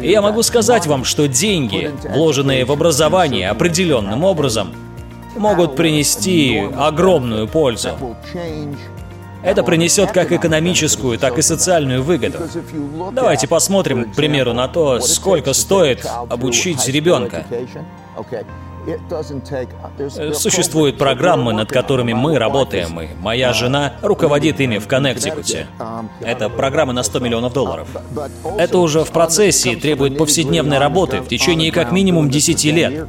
И я могу сказать вам, что деньги, вложенные в образование определенным образом, могут принести огромную пользу. Это принесет как экономическую, так и социальную выгоду. Давайте посмотрим, к примеру, на то, сколько стоит обучить ребенка. Существуют программы, над которыми мы работаем, и моя жена руководит ими в Коннектикуте. Это программы на 100 миллионов долларов. Это уже в процессе и требует повседневной работы в течение как минимум 10 лет.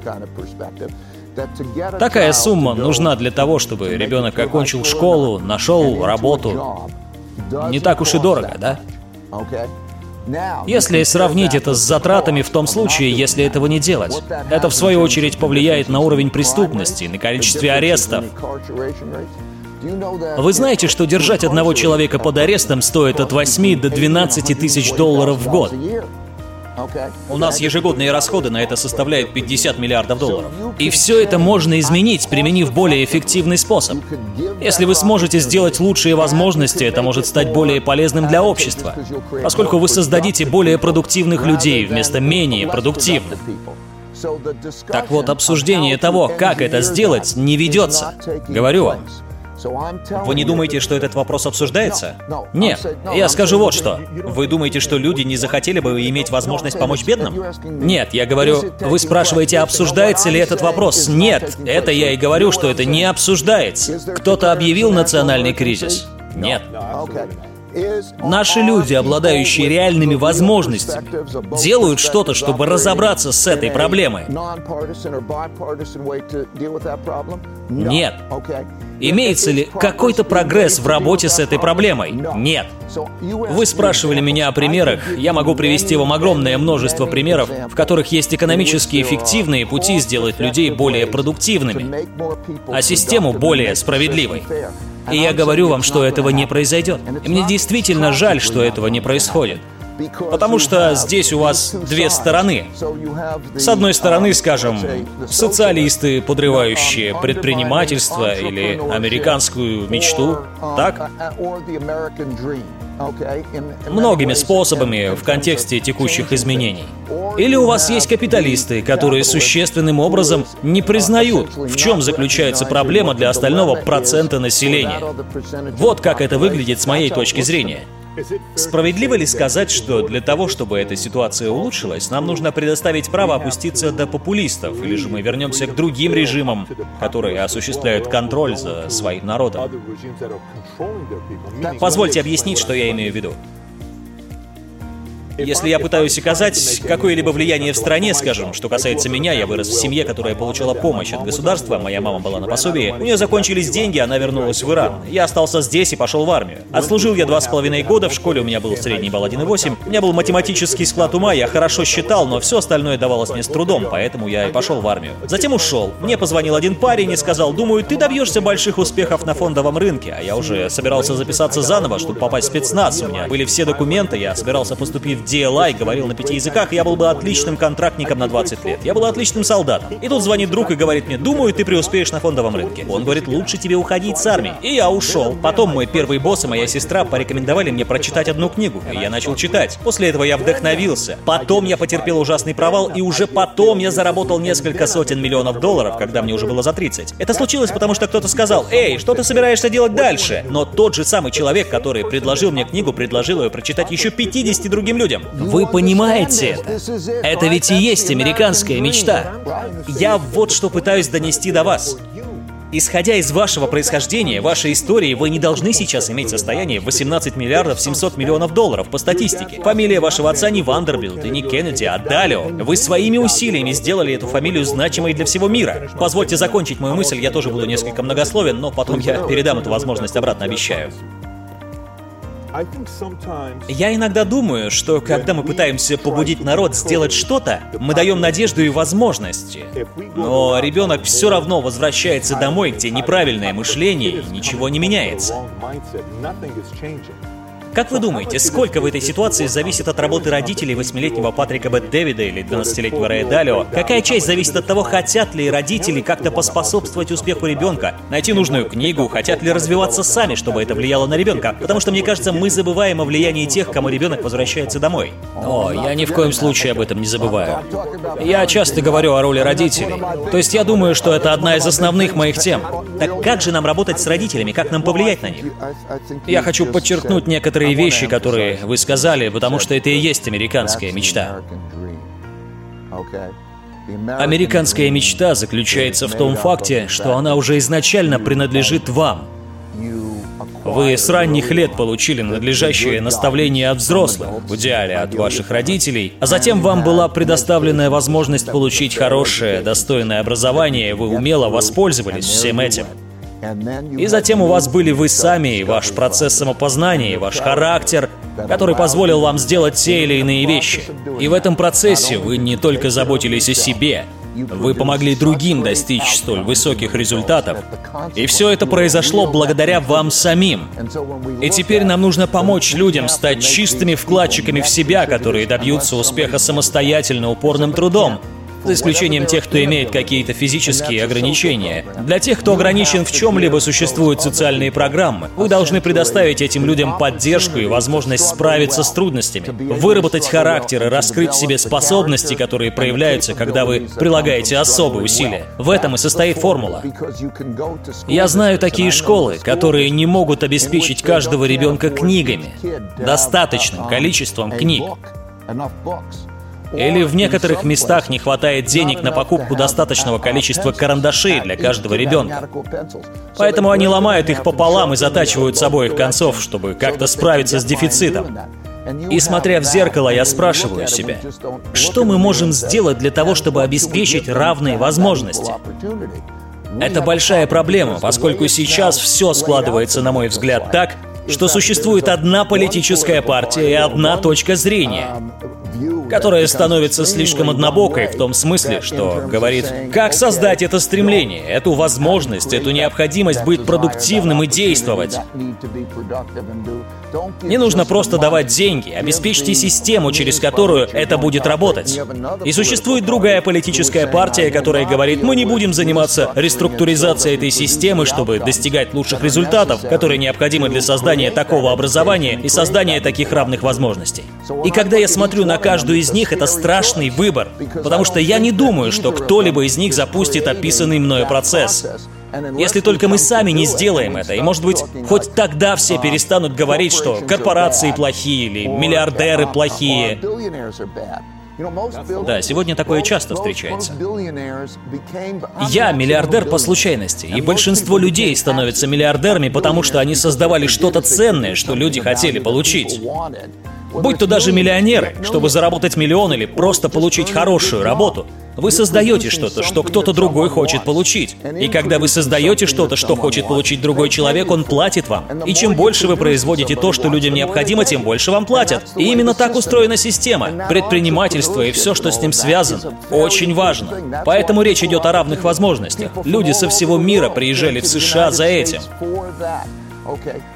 Такая сумма нужна для того, чтобы ребенок окончил школу, нашел работу. Не так уж и дорого, да? Если сравнить это с затратами в том случае, если этого не делать, это в свою очередь повлияет на уровень преступности, на количестве арестов. Вы знаете, что держать одного человека под арестом стоит от 8 до 12 тысяч долларов в год? У нас ежегодные расходы на это составляют 50 миллиардов долларов. И все это можно изменить, применив более эффективный способ. Если вы сможете сделать лучшие возможности, это может стать более полезным для общества, поскольку вы создадите более продуктивных людей вместо менее продуктивных. Так вот, обсуждение того, как это сделать, не ведется. Говорю вам. Вы не думаете, что этот вопрос обсуждается? Нет. Я скажу вот что. Вы думаете, что люди не захотели бы иметь возможность помочь бедным? Нет, я говорю, вы спрашиваете, обсуждается ли этот вопрос? Нет, это я и говорю, что это не обсуждается. Кто-то объявил национальный кризис? Нет. Наши люди, обладающие реальными возможностями, делают что-то, чтобы разобраться с этой проблемой. Нет. Имеется ли какой-то прогресс в работе с этой проблемой? Нет. Вы спрашивали меня о примерах. Я могу привести вам огромное множество примеров, в которых есть экономически эффективные пути сделать людей более продуктивными, а систему более справедливой. И я говорю вам, что этого не произойдет. И мне действительно жаль, что этого не происходит. Потому что здесь у вас две стороны. С одной стороны, скажем, социалисты, подрывающие предпринимательство или американскую мечту, так? Многими способами в контексте текущих изменений. Или у вас есть капиталисты, которые существенным образом не признают, в чем заключается проблема для остального процента населения. Вот как это выглядит с моей точки зрения. Справедливо ли сказать, что для того, чтобы эта ситуация улучшилась, нам нужно предоставить право опуститься до популистов, или же мы вернемся к другим режимам, которые осуществляют контроль за своим народом? Позвольте объяснить, что я имею в виду. Если я пытаюсь оказать какое-либо влияние в стране, скажем, что касается меня, я вырос в семье, которая получила помощь от государства, моя мама была на пособии, у нее закончились деньги, она вернулась в Иран. Я остался здесь и пошел в армию. Отслужил я два с половиной года, в школе у меня был средний балл 1,8, у меня был математический склад ума, я хорошо считал, но все остальное давалось мне с трудом, поэтому я и пошел в армию. Затем ушел. Мне позвонил один парень и сказал, думаю, ты добьешься больших успехов на фондовом рынке, а я уже собирался записаться заново, чтобы попасть в спецназ. У меня были все документы, я собирался поступить в DLI, говорил на пяти языках, я был бы отличным контрактником на 20 лет. Я был отличным солдатом. И тут звонит друг и говорит мне, думаю, ты преуспеешь на фондовом рынке. Он говорит, лучше тебе уходить с армии. И я ушел. Потом мой первый босс и моя сестра порекомендовали мне прочитать одну книгу, и я начал читать. После этого я вдохновился. Потом я потерпел ужасный провал, и уже потом я заработал несколько сотен миллионов долларов, когда мне уже было за 30. Это случилось потому, что кто-то сказал, «Эй, что ты собираешься делать дальше?» Но тот же самый человек, который предложил мне книгу, предложил ее прочитать еще 50 другим людям. Вы понимаете это? Это ведь и есть американская мечта. Я вот что пытаюсь донести до вас. Исходя из вашего происхождения, вашей истории, вы не должны сейчас иметь состояние 18 миллиардов 700 миллионов долларов по статистике. Фамилия вашего отца не Вандербилд и не Кеннеди, а Далио. Вы своими усилиями сделали эту фамилию значимой для всего мира. Позвольте закончить мою мысль, я тоже буду несколько многословен, но потом я передам эту возможность обратно, обещаю. Я иногда думаю, что когда мы пытаемся побудить народ сделать что-то, мы даем надежду и возможности. Но ребенок все равно возвращается домой, где неправильное мышление и ничего не меняется. Как вы думаете, сколько в этой ситуации зависит от работы родителей восьмилетнего Патрика Бет Дэвида или 12-летнего Рэя Далио? Какая часть зависит от того, хотят ли родители как-то поспособствовать успеху ребенка, найти нужную книгу, хотят ли развиваться сами, чтобы это влияло на ребенка? Потому что, мне кажется, мы забываем о влиянии тех, кому ребенок возвращается домой. О, я ни в коем случае об этом не забываю. Я часто говорю о роли родителей. То есть я думаю, что это одна из основных моих тем. Так как же нам работать с родителями? Как нам повлиять на них? Я хочу подчеркнуть некоторые некоторые вещи, которые вы сказали, потому что это и есть американская мечта. Американская мечта заключается в том факте, что она уже изначально принадлежит вам. Вы с ранних лет получили надлежащее наставление от взрослых, в идеале от ваших родителей, а затем вам была предоставлена возможность получить хорошее, достойное образование, и вы умело воспользовались всем этим. И затем у вас были вы сами, и ваш процесс самопознания, ваш характер, который позволил вам сделать те или иные вещи. И в этом процессе вы не только заботились о себе, вы помогли другим достичь столь высоких результатов. И все это произошло благодаря вам самим. И теперь нам нужно помочь людям стать чистыми вкладчиками в себя, которые добьются успеха самостоятельно упорным трудом, за исключением тех, кто имеет какие-то физические ограничения. Для тех, кто ограничен в чем-либо, существуют социальные программы. Вы должны предоставить этим людям поддержку и возможность справиться с трудностями, выработать характер и раскрыть в себе способности, которые проявляются, когда вы прилагаете особые усилия. В этом и состоит формула. Я знаю такие школы, которые не могут обеспечить каждого ребенка книгами, достаточным количеством книг. Или в некоторых местах не хватает денег на покупку достаточного количества карандашей для каждого ребенка. Поэтому они ломают их пополам и затачивают с обоих концов, чтобы как-то справиться с дефицитом. И смотря в зеркало, я спрашиваю себя, что мы можем сделать для того, чтобы обеспечить равные возможности? Это большая проблема, поскольку сейчас все складывается, на мой взгляд, так, что существует одна политическая партия и одна точка зрения которая становится слишком однобокой в том смысле, что говорит, как создать это стремление, эту возможность, эту необходимость быть продуктивным и действовать. Не нужно просто давать деньги, обеспечьте систему, через которую это будет работать. И существует другая политическая партия, которая говорит, мы не будем заниматься реструктуризацией этой системы, чтобы достигать лучших результатов, которые необходимы для создания такого образования и создания таких равных возможностей. И когда я смотрю на каждую из них, это страшный выбор, потому что я не думаю, что кто-либо из них запустит описанный мною процесс. Если только мы сами не сделаем это, и, может быть, хоть тогда все перестанут говорить, что корпорации плохие или миллиардеры плохие. Да, сегодня такое часто встречается. Я миллиардер по случайности, и большинство людей становятся миллиардерами, потому что они создавали что-то ценное, что люди хотели получить. Будь то даже миллионеры, чтобы заработать миллион или просто получить хорошую работу, вы создаете что-то, что кто-то другой хочет получить. И когда вы создаете что-то, что хочет получить другой человек, он платит вам. И чем больше вы производите то, что людям необходимо, тем больше вам платят. И именно так устроена система. Предпринимательство и все, что с ним связано, очень важно. Поэтому речь идет о равных возможностях. Люди со всего мира приезжали в США за этим.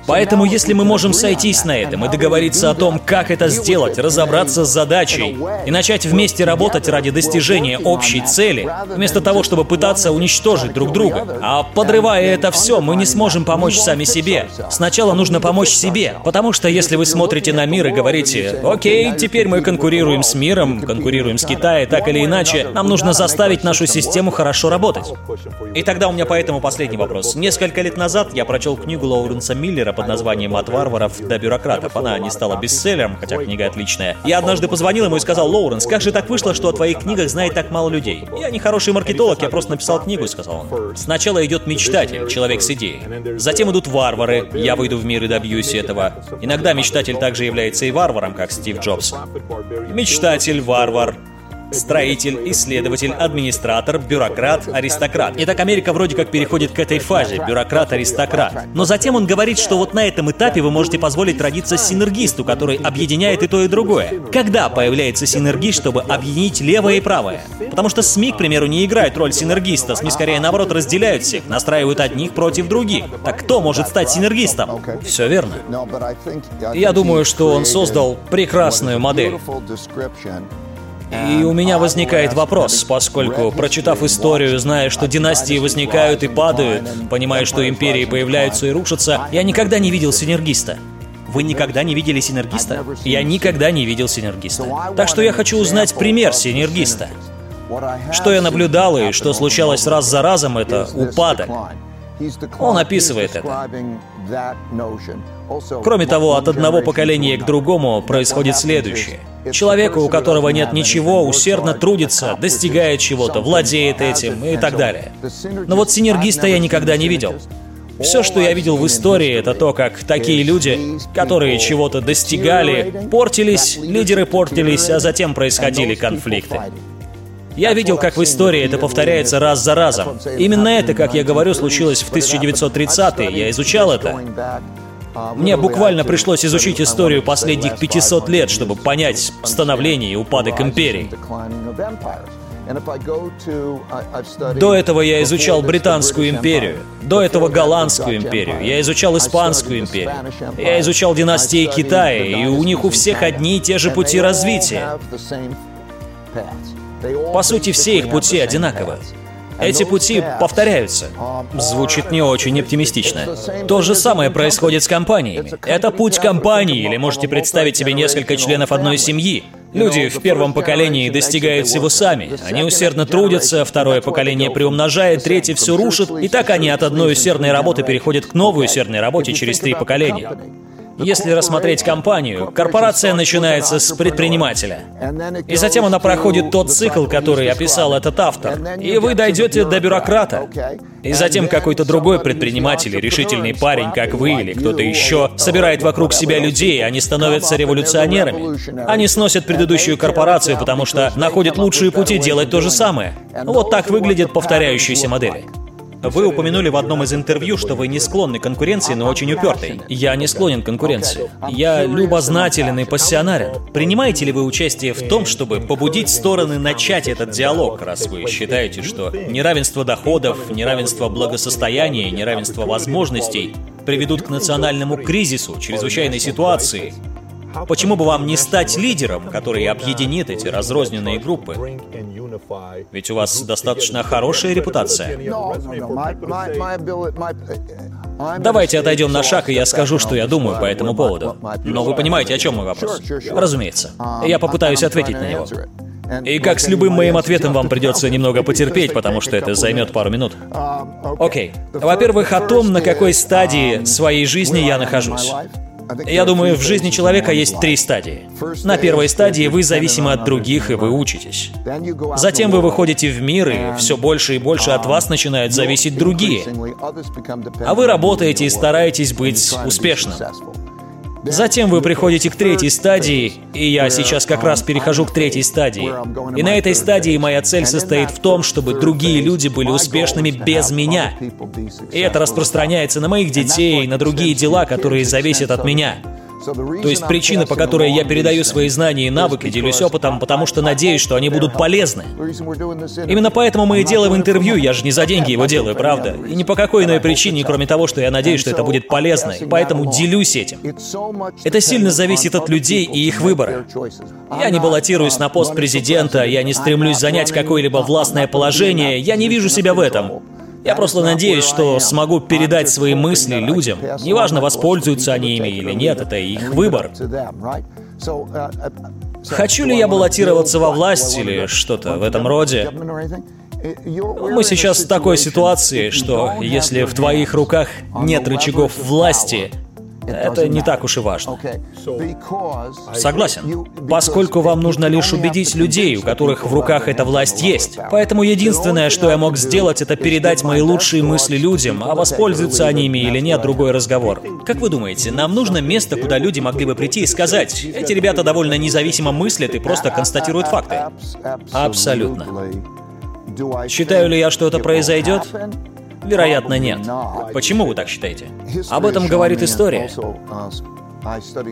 Поэтому если мы можем сойтись на этом и договориться о том, как это сделать, разобраться с задачей и начать вместе работать ради достижения общей цели, вместо того, чтобы пытаться уничтожить друг друга. А подрывая это все, мы не сможем помочь сами себе. Сначала нужно помочь себе, потому что если вы смотрите на мир и говорите, окей, теперь мы конкурируем с миром, конкурируем с Китаем, так или иначе, нам нужно заставить нашу систему хорошо работать. И тогда у меня поэтому последний вопрос. Несколько лет назад я прочел книгу Лоуренса Миллера под названием «От варваров до бюрократов». Она не стала бестселлером, хотя книга отличная. Я однажды позвонил ему и сказал, «Лоуренс, как же так вышло, что о твоих книгах знает так мало людей?» «Я не хороший маркетолог, я просто написал книгу», — сказал он. Сначала идет мечтатель, человек с идеей. Затем идут варвары, я выйду в мир и добьюсь этого. Иногда мечтатель также является и варваром, как Стив Джобс. Мечтатель, варвар, строитель, исследователь, администратор, бюрократ, аристократ. Итак, Америка вроде как переходит к этой фазе, бюрократ-аристократ. Но затем он говорит, что вот на этом этапе вы можете позволить родиться синергисту, который объединяет и то, и другое. Когда появляется синергист, чтобы объединить левое и правое? Потому что СМИ, к примеру, не играют роль синергиста, СМИ скорее наоборот разделяют всех, настраивают одних против других. Так кто может стать синергистом? Все верно. Я думаю, что он создал прекрасную модель. И у меня возникает вопрос, поскольку, прочитав историю, зная, что династии возникают и падают, понимая, что империи появляются и рушатся, я никогда не видел синергиста. Вы никогда не видели синергиста? Я никогда не видел синергиста. Так что я хочу узнать пример синергиста. Что я наблюдал и что случалось раз за разом, это упадок. Он описывает это. Кроме того, от одного поколения к другому происходит следующее. Человеку, у которого нет ничего, усердно трудится, достигает чего-то, владеет этим и так далее. Но вот синергиста я никогда не видел. Все, что я видел в истории, это то, как такие люди, которые чего-то достигали, портились, лидеры портились, а затем происходили конфликты. Я видел, как в истории это повторяется раз за разом. Именно это, как я говорю, случилось в 1930-е. Я изучал это. Мне буквально пришлось изучить историю последних 500 лет, чтобы понять становление и упадок империй. До этого я изучал Британскую империю, до этого Голландскую империю, я изучал Испанскую империю, я изучал династии Китая, и у них у всех одни и те же пути развития. По сути, все их пути одинаковы. Эти пути повторяются. Звучит не очень оптимистично. То же самое происходит с компаниями. Это путь компании, или можете представить себе несколько членов одной семьи. Люди в первом поколении достигают всего сами. Они усердно трудятся, второе поколение приумножает, третье все рушит, и так они от одной усердной работы переходят к новой усердной работе через три поколения. Если рассмотреть компанию, корпорация начинается с предпринимателя. И затем она проходит тот цикл, который описал этот автор. И вы дойдете до бюрократа. И затем какой-то другой предприниматель, решительный парень, как вы или кто-то еще, собирает вокруг себя людей, они становятся революционерами. Они сносят предыдущую корпорацию, потому что находят лучшие пути делать то же самое. Вот так выглядит повторяющаяся модель. Вы упомянули в одном из интервью, что вы не склонны к конкуренции, но очень упертый. Я не склонен к конкуренции. Я любознателен и пассионарен. Принимаете ли вы участие в том, чтобы побудить стороны начать этот диалог, раз вы считаете, что неравенство доходов, неравенство благосостояния, неравенство возможностей приведут к национальному кризису, чрезвычайной ситуации, Почему бы вам не стать лидером, который объединит эти разрозненные группы? Ведь у вас достаточно хорошая репутация. Давайте отойдем на шаг, и я скажу, что я думаю по этому поводу. Но вы понимаете, о чем мой вопрос? Разумеется. Я попытаюсь ответить на него. И как с любым моим ответом вам придется немного потерпеть, потому что это займет пару минут. Окей. Во-первых, о том, на какой стадии своей жизни я нахожусь. Я думаю, в жизни человека есть три стадии. На первой стадии вы зависимы от других, и вы учитесь. Затем вы выходите в мир, и все больше и больше от вас начинают зависеть другие. А вы работаете и стараетесь быть успешным. Затем вы приходите к третьей стадии, и я сейчас как раз перехожу к третьей стадии. И на этой стадии моя цель состоит в том, чтобы другие люди были успешными без меня. И это распространяется на моих детей, на другие дела, которые зависят от меня. То есть причина, по которой я передаю свои знания и навыки, делюсь опытом, потому что надеюсь, что они будут полезны. Именно поэтому мы и делаем интервью, я же не за деньги его делаю, правда? И ни по какой иной причине, кроме того, что я надеюсь, что это будет полезно, и поэтому делюсь этим. Это сильно зависит от людей и их выбора. Я не баллотируюсь на пост президента, я не стремлюсь занять какое-либо властное положение, я не вижу себя в этом. Я просто надеюсь, что смогу передать свои мысли людям. Неважно, воспользуются они ими или нет, это их выбор. Хочу ли я баллотироваться во власть или что-то в этом роде? Мы сейчас в такой ситуации, что если в твоих руках нет рычагов власти, это не так уж и важно. Согласен. Поскольку вам нужно лишь убедить людей, у которых в руках эта власть есть. Поэтому единственное, что я мог сделать, это передать мои лучшие мысли людям, а воспользуются они ими или нет, другой разговор. Как вы думаете, нам нужно место, куда люди могли бы прийти и сказать, эти ребята довольно независимо мыслят и просто констатируют факты? Абсолютно. Считаю ли я, что это произойдет? Вероятно, нет. Почему вы так считаете? Об этом говорит история.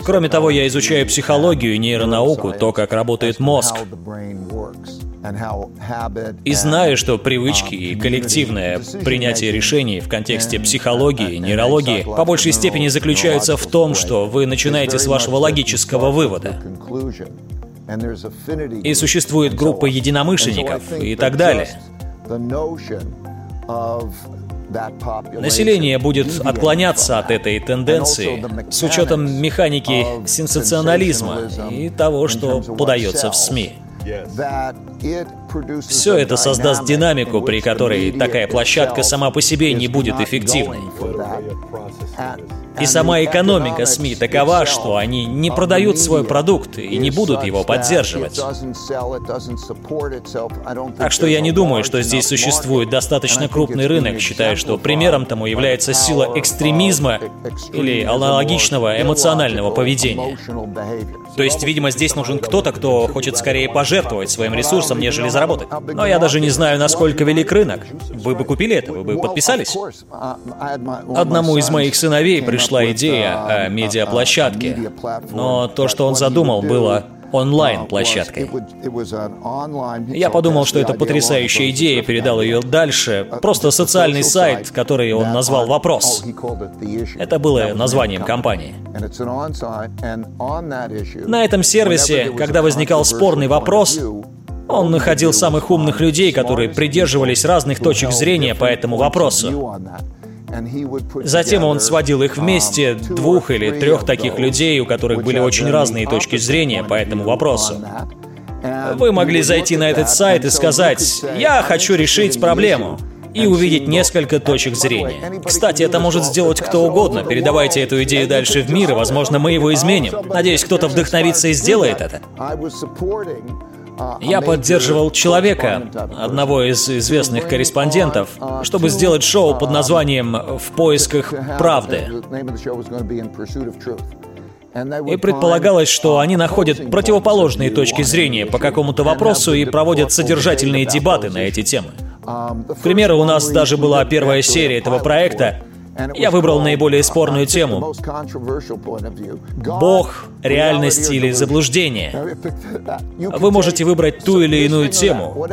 Кроме того, я изучаю психологию и нейронауку, то, как работает мозг. И знаю, что привычки и коллективное принятие решений в контексте психологии, нейрологии по большей степени заключаются в том, что вы начинаете с вашего логического вывода. И существует группа единомышленников и так далее. Население будет отклоняться от этой тенденции с учетом механики сенсационализма и того, что подается в СМИ. Все это создаст динамику, при которой такая площадка сама по себе не будет эффективной. И сама экономика СМИ такова, что они не продают свой продукт и не будут его поддерживать. Так что я не думаю, что здесь существует достаточно крупный рынок. Считаю, что примером тому является сила экстремизма или аналогичного эмоционального поведения. То есть, видимо, здесь нужен кто-то, кто хочет скорее пожертвовать своим ресурсом, нежели заработать. Но я даже не знаю, насколько велик рынок. Вы бы купили это? Вы бы подписались? Одному из моих сыновей пришла идея о медиаплощадке, но то, что он задумал, было онлайн-площадкой. Я подумал, что это потрясающая идея, передал ее дальше. Просто социальный сайт, который он назвал «Вопрос». Это было названием компании. На этом сервисе, когда возникал спорный вопрос, он находил самых умных людей, которые придерживались разных точек зрения по этому вопросу. Затем он сводил их вместе, двух или трех таких людей, у которых были очень разные точки зрения по этому вопросу. Вы могли зайти на этот сайт и сказать «Я хочу решить проблему» и увидеть несколько точек зрения. Кстати, это может сделать кто угодно. Передавайте эту идею дальше в мир, и, возможно, мы его изменим. Надеюсь, кто-то вдохновится и сделает это. Я поддерживал человека, одного из известных корреспондентов, чтобы сделать шоу под названием «В поисках правды». И предполагалось, что они находят противоположные точки зрения по какому-то вопросу и проводят содержательные дебаты на эти темы. К примеру, у нас даже была первая серия этого проекта, я выбрал наиболее спорную тему. Бог, реальность или заблуждение. Вы можете выбрать ту или иную тему.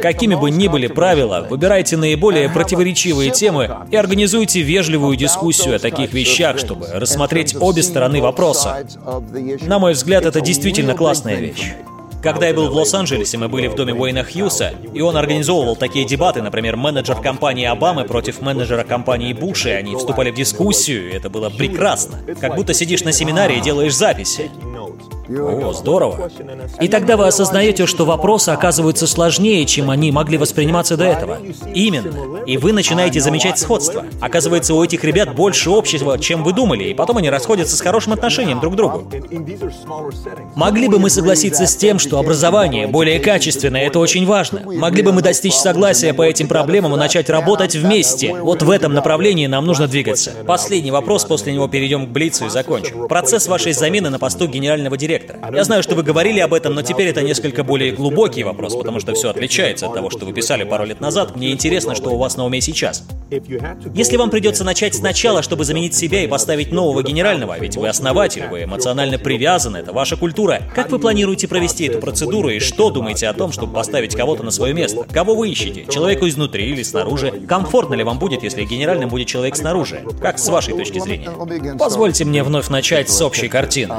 Какими бы ни были правила, выбирайте наиболее противоречивые темы и организуйте вежливую дискуссию о таких вещах, чтобы рассмотреть обе стороны вопроса. На мой взгляд, это действительно классная вещь. Когда я был в Лос-Анджелесе, мы были в доме Уэйна Хьюса, и он организовывал такие дебаты, например, менеджер компании Обамы против менеджера компании Буша, и они вступали в дискуссию, и это было прекрасно. Как будто сидишь на семинаре и делаешь записи. О, здорово. И тогда вы осознаете, что вопросы оказываются сложнее, чем они могли восприниматься до этого. Именно. И вы начинаете замечать сходство. Оказывается, у этих ребят больше общего, чем вы думали, и потом они расходятся с хорошим отношением друг к другу. Могли бы мы согласиться с тем, что образование более качественное, это очень важно. Могли бы мы достичь согласия по этим проблемам и начать работать вместе. Вот в этом направлении нам нужно двигаться. Последний вопрос, после него перейдем к Блицу и закончим. Процесс вашей замены на посту генерального директора директора. Я знаю, что вы говорили об этом, но теперь это несколько более глубокий вопрос, потому что все отличается от того, что вы писали пару лет назад. Мне интересно, что у вас на уме сейчас. Если вам придется начать сначала, чтобы заменить себя и поставить нового генерального, ведь вы основатель, вы эмоционально привязаны, это ваша культура, как вы планируете провести эту процедуру и что думаете о том, чтобы поставить кого-то на свое место? Кого вы ищете? Человеку изнутри или снаружи? Комфортно ли вам будет, если генеральным будет человек снаружи? Как с вашей точки зрения? Позвольте мне вновь начать с общей картины.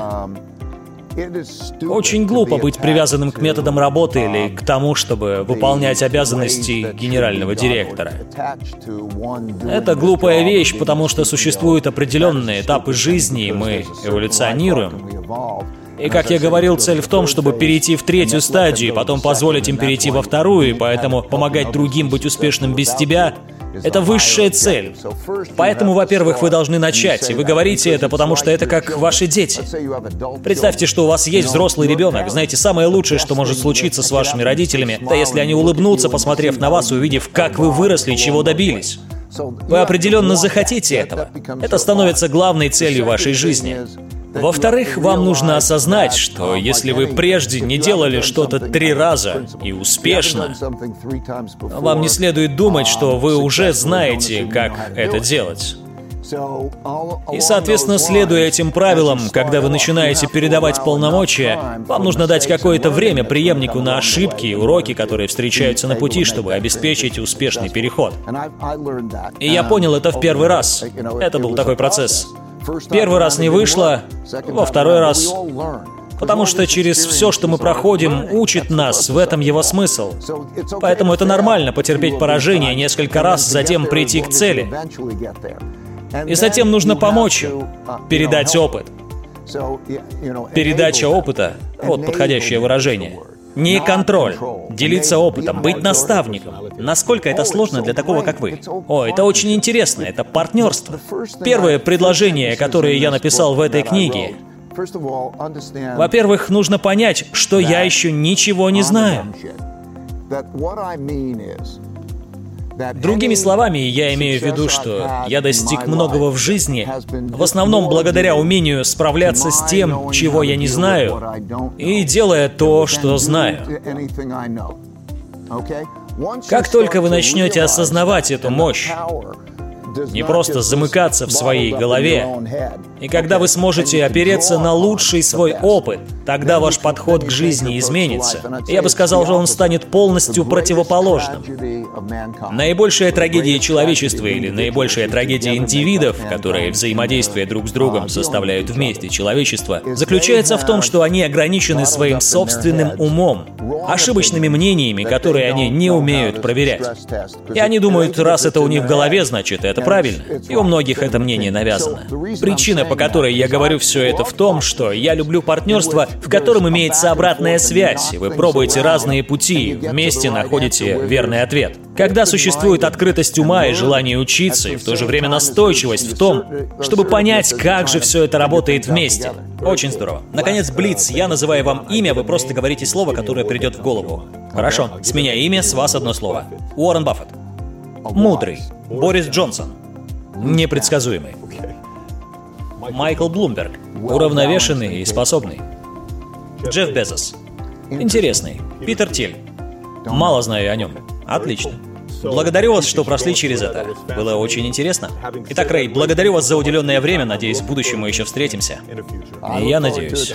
Очень глупо быть привязанным к методам работы или к тому, чтобы выполнять обязанности генерального директора. Это глупая вещь, потому что существуют определенные этапы жизни, и мы эволюционируем. И, как я говорил, цель в том, чтобы перейти в третью стадию, и потом позволить им перейти во вторую, и поэтому помогать другим быть успешным без тебя это высшая цель. Поэтому, во-первых, вы должны начать, и вы говорите это, потому что это как ваши дети. Представьте, что у вас есть взрослый ребенок. Знаете, самое лучшее, что может случиться с вашими родителями, это если они улыбнутся, посмотрев на вас и увидев, как вы выросли, чего добились. Вы определенно захотите этого. Это становится главной целью вашей жизни. Во-вторых, вам нужно осознать, что если вы прежде не делали что-то три раза и успешно, вам не следует думать, что вы уже знаете, как это делать. И, соответственно, следуя этим правилам, когда вы начинаете передавать полномочия, вам нужно дать какое-то время преемнику на ошибки и уроки, которые встречаются на пути, чтобы обеспечить успешный переход. И я понял это в первый раз. Это был такой процесс. Первый раз не вышло, во второй раз Потому что через все, что мы проходим, учит нас, в этом его смысл. Поэтому это нормально потерпеть поражение несколько раз, затем прийти к цели. И затем нужно помочь им, передать опыт. Передача опыта — вот подходящее выражение — не контроль. Делиться опытом, быть наставником. Насколько это сложно для такого, как вы? О, это очень интересно, это партнерство. Первое предложение, которое я написал в этой книге, во-первых, нужно понять, что я еще ничего не знаю. Другими словами, я имею в виду, что я достиг многого в жизни, в основном благодаря умению справляться с тем, чего я не знаю, и делая то, что знаю. Как только вы начнете осознавать эту мощь, не просто замыкаться в своей голове. И когда вы сможете опереться на лучший свой опыт, тогда ваш подход к жизни изменится. Я бы сказал, что он станет полностью противоположным. Наибольшая трагедия человечества или наибольшая трагедия индивидов, которые взаимодействуя друг с другом составляют вместе человечество, заключается в том, что они ограничены своим собственным умом, ошибочными мнениями, которые они не умеют проверять. И они думают, раз это у них в голове, значит, это правильно. И у многих это мнение навязано. Причина, по которой я говорю все это в том, что я люблю партнерство, в котором имеется обратная связь, и вы пробуете разные пути, и вместе находите верный ответ. Когда существует открытость ума и желание учиться, и в то же время настойчивость в том, чтобы понять, как же все это работает вместе. Очень здорово. Наконец, Блиц, я называю вам имя, вы просто говорите слово, которое придет в голову. Хорошо, с меня имя, с вас одно слово. Уоррен Баффет. Мудрый. Борис Джонсон. Непредсказуемый. Майкл Блумберг. Уравновешенный и способный. Джефф Безос. Интересный. Питер Тиль. Мало знаю о нем. Отлично. Благодарю вас, что прошли через это. Было очень интересно. Итак, Рэй, благодарю вас за уделенное время. Надеюсь, в будущем мы еще встретимся. И я надеюсь.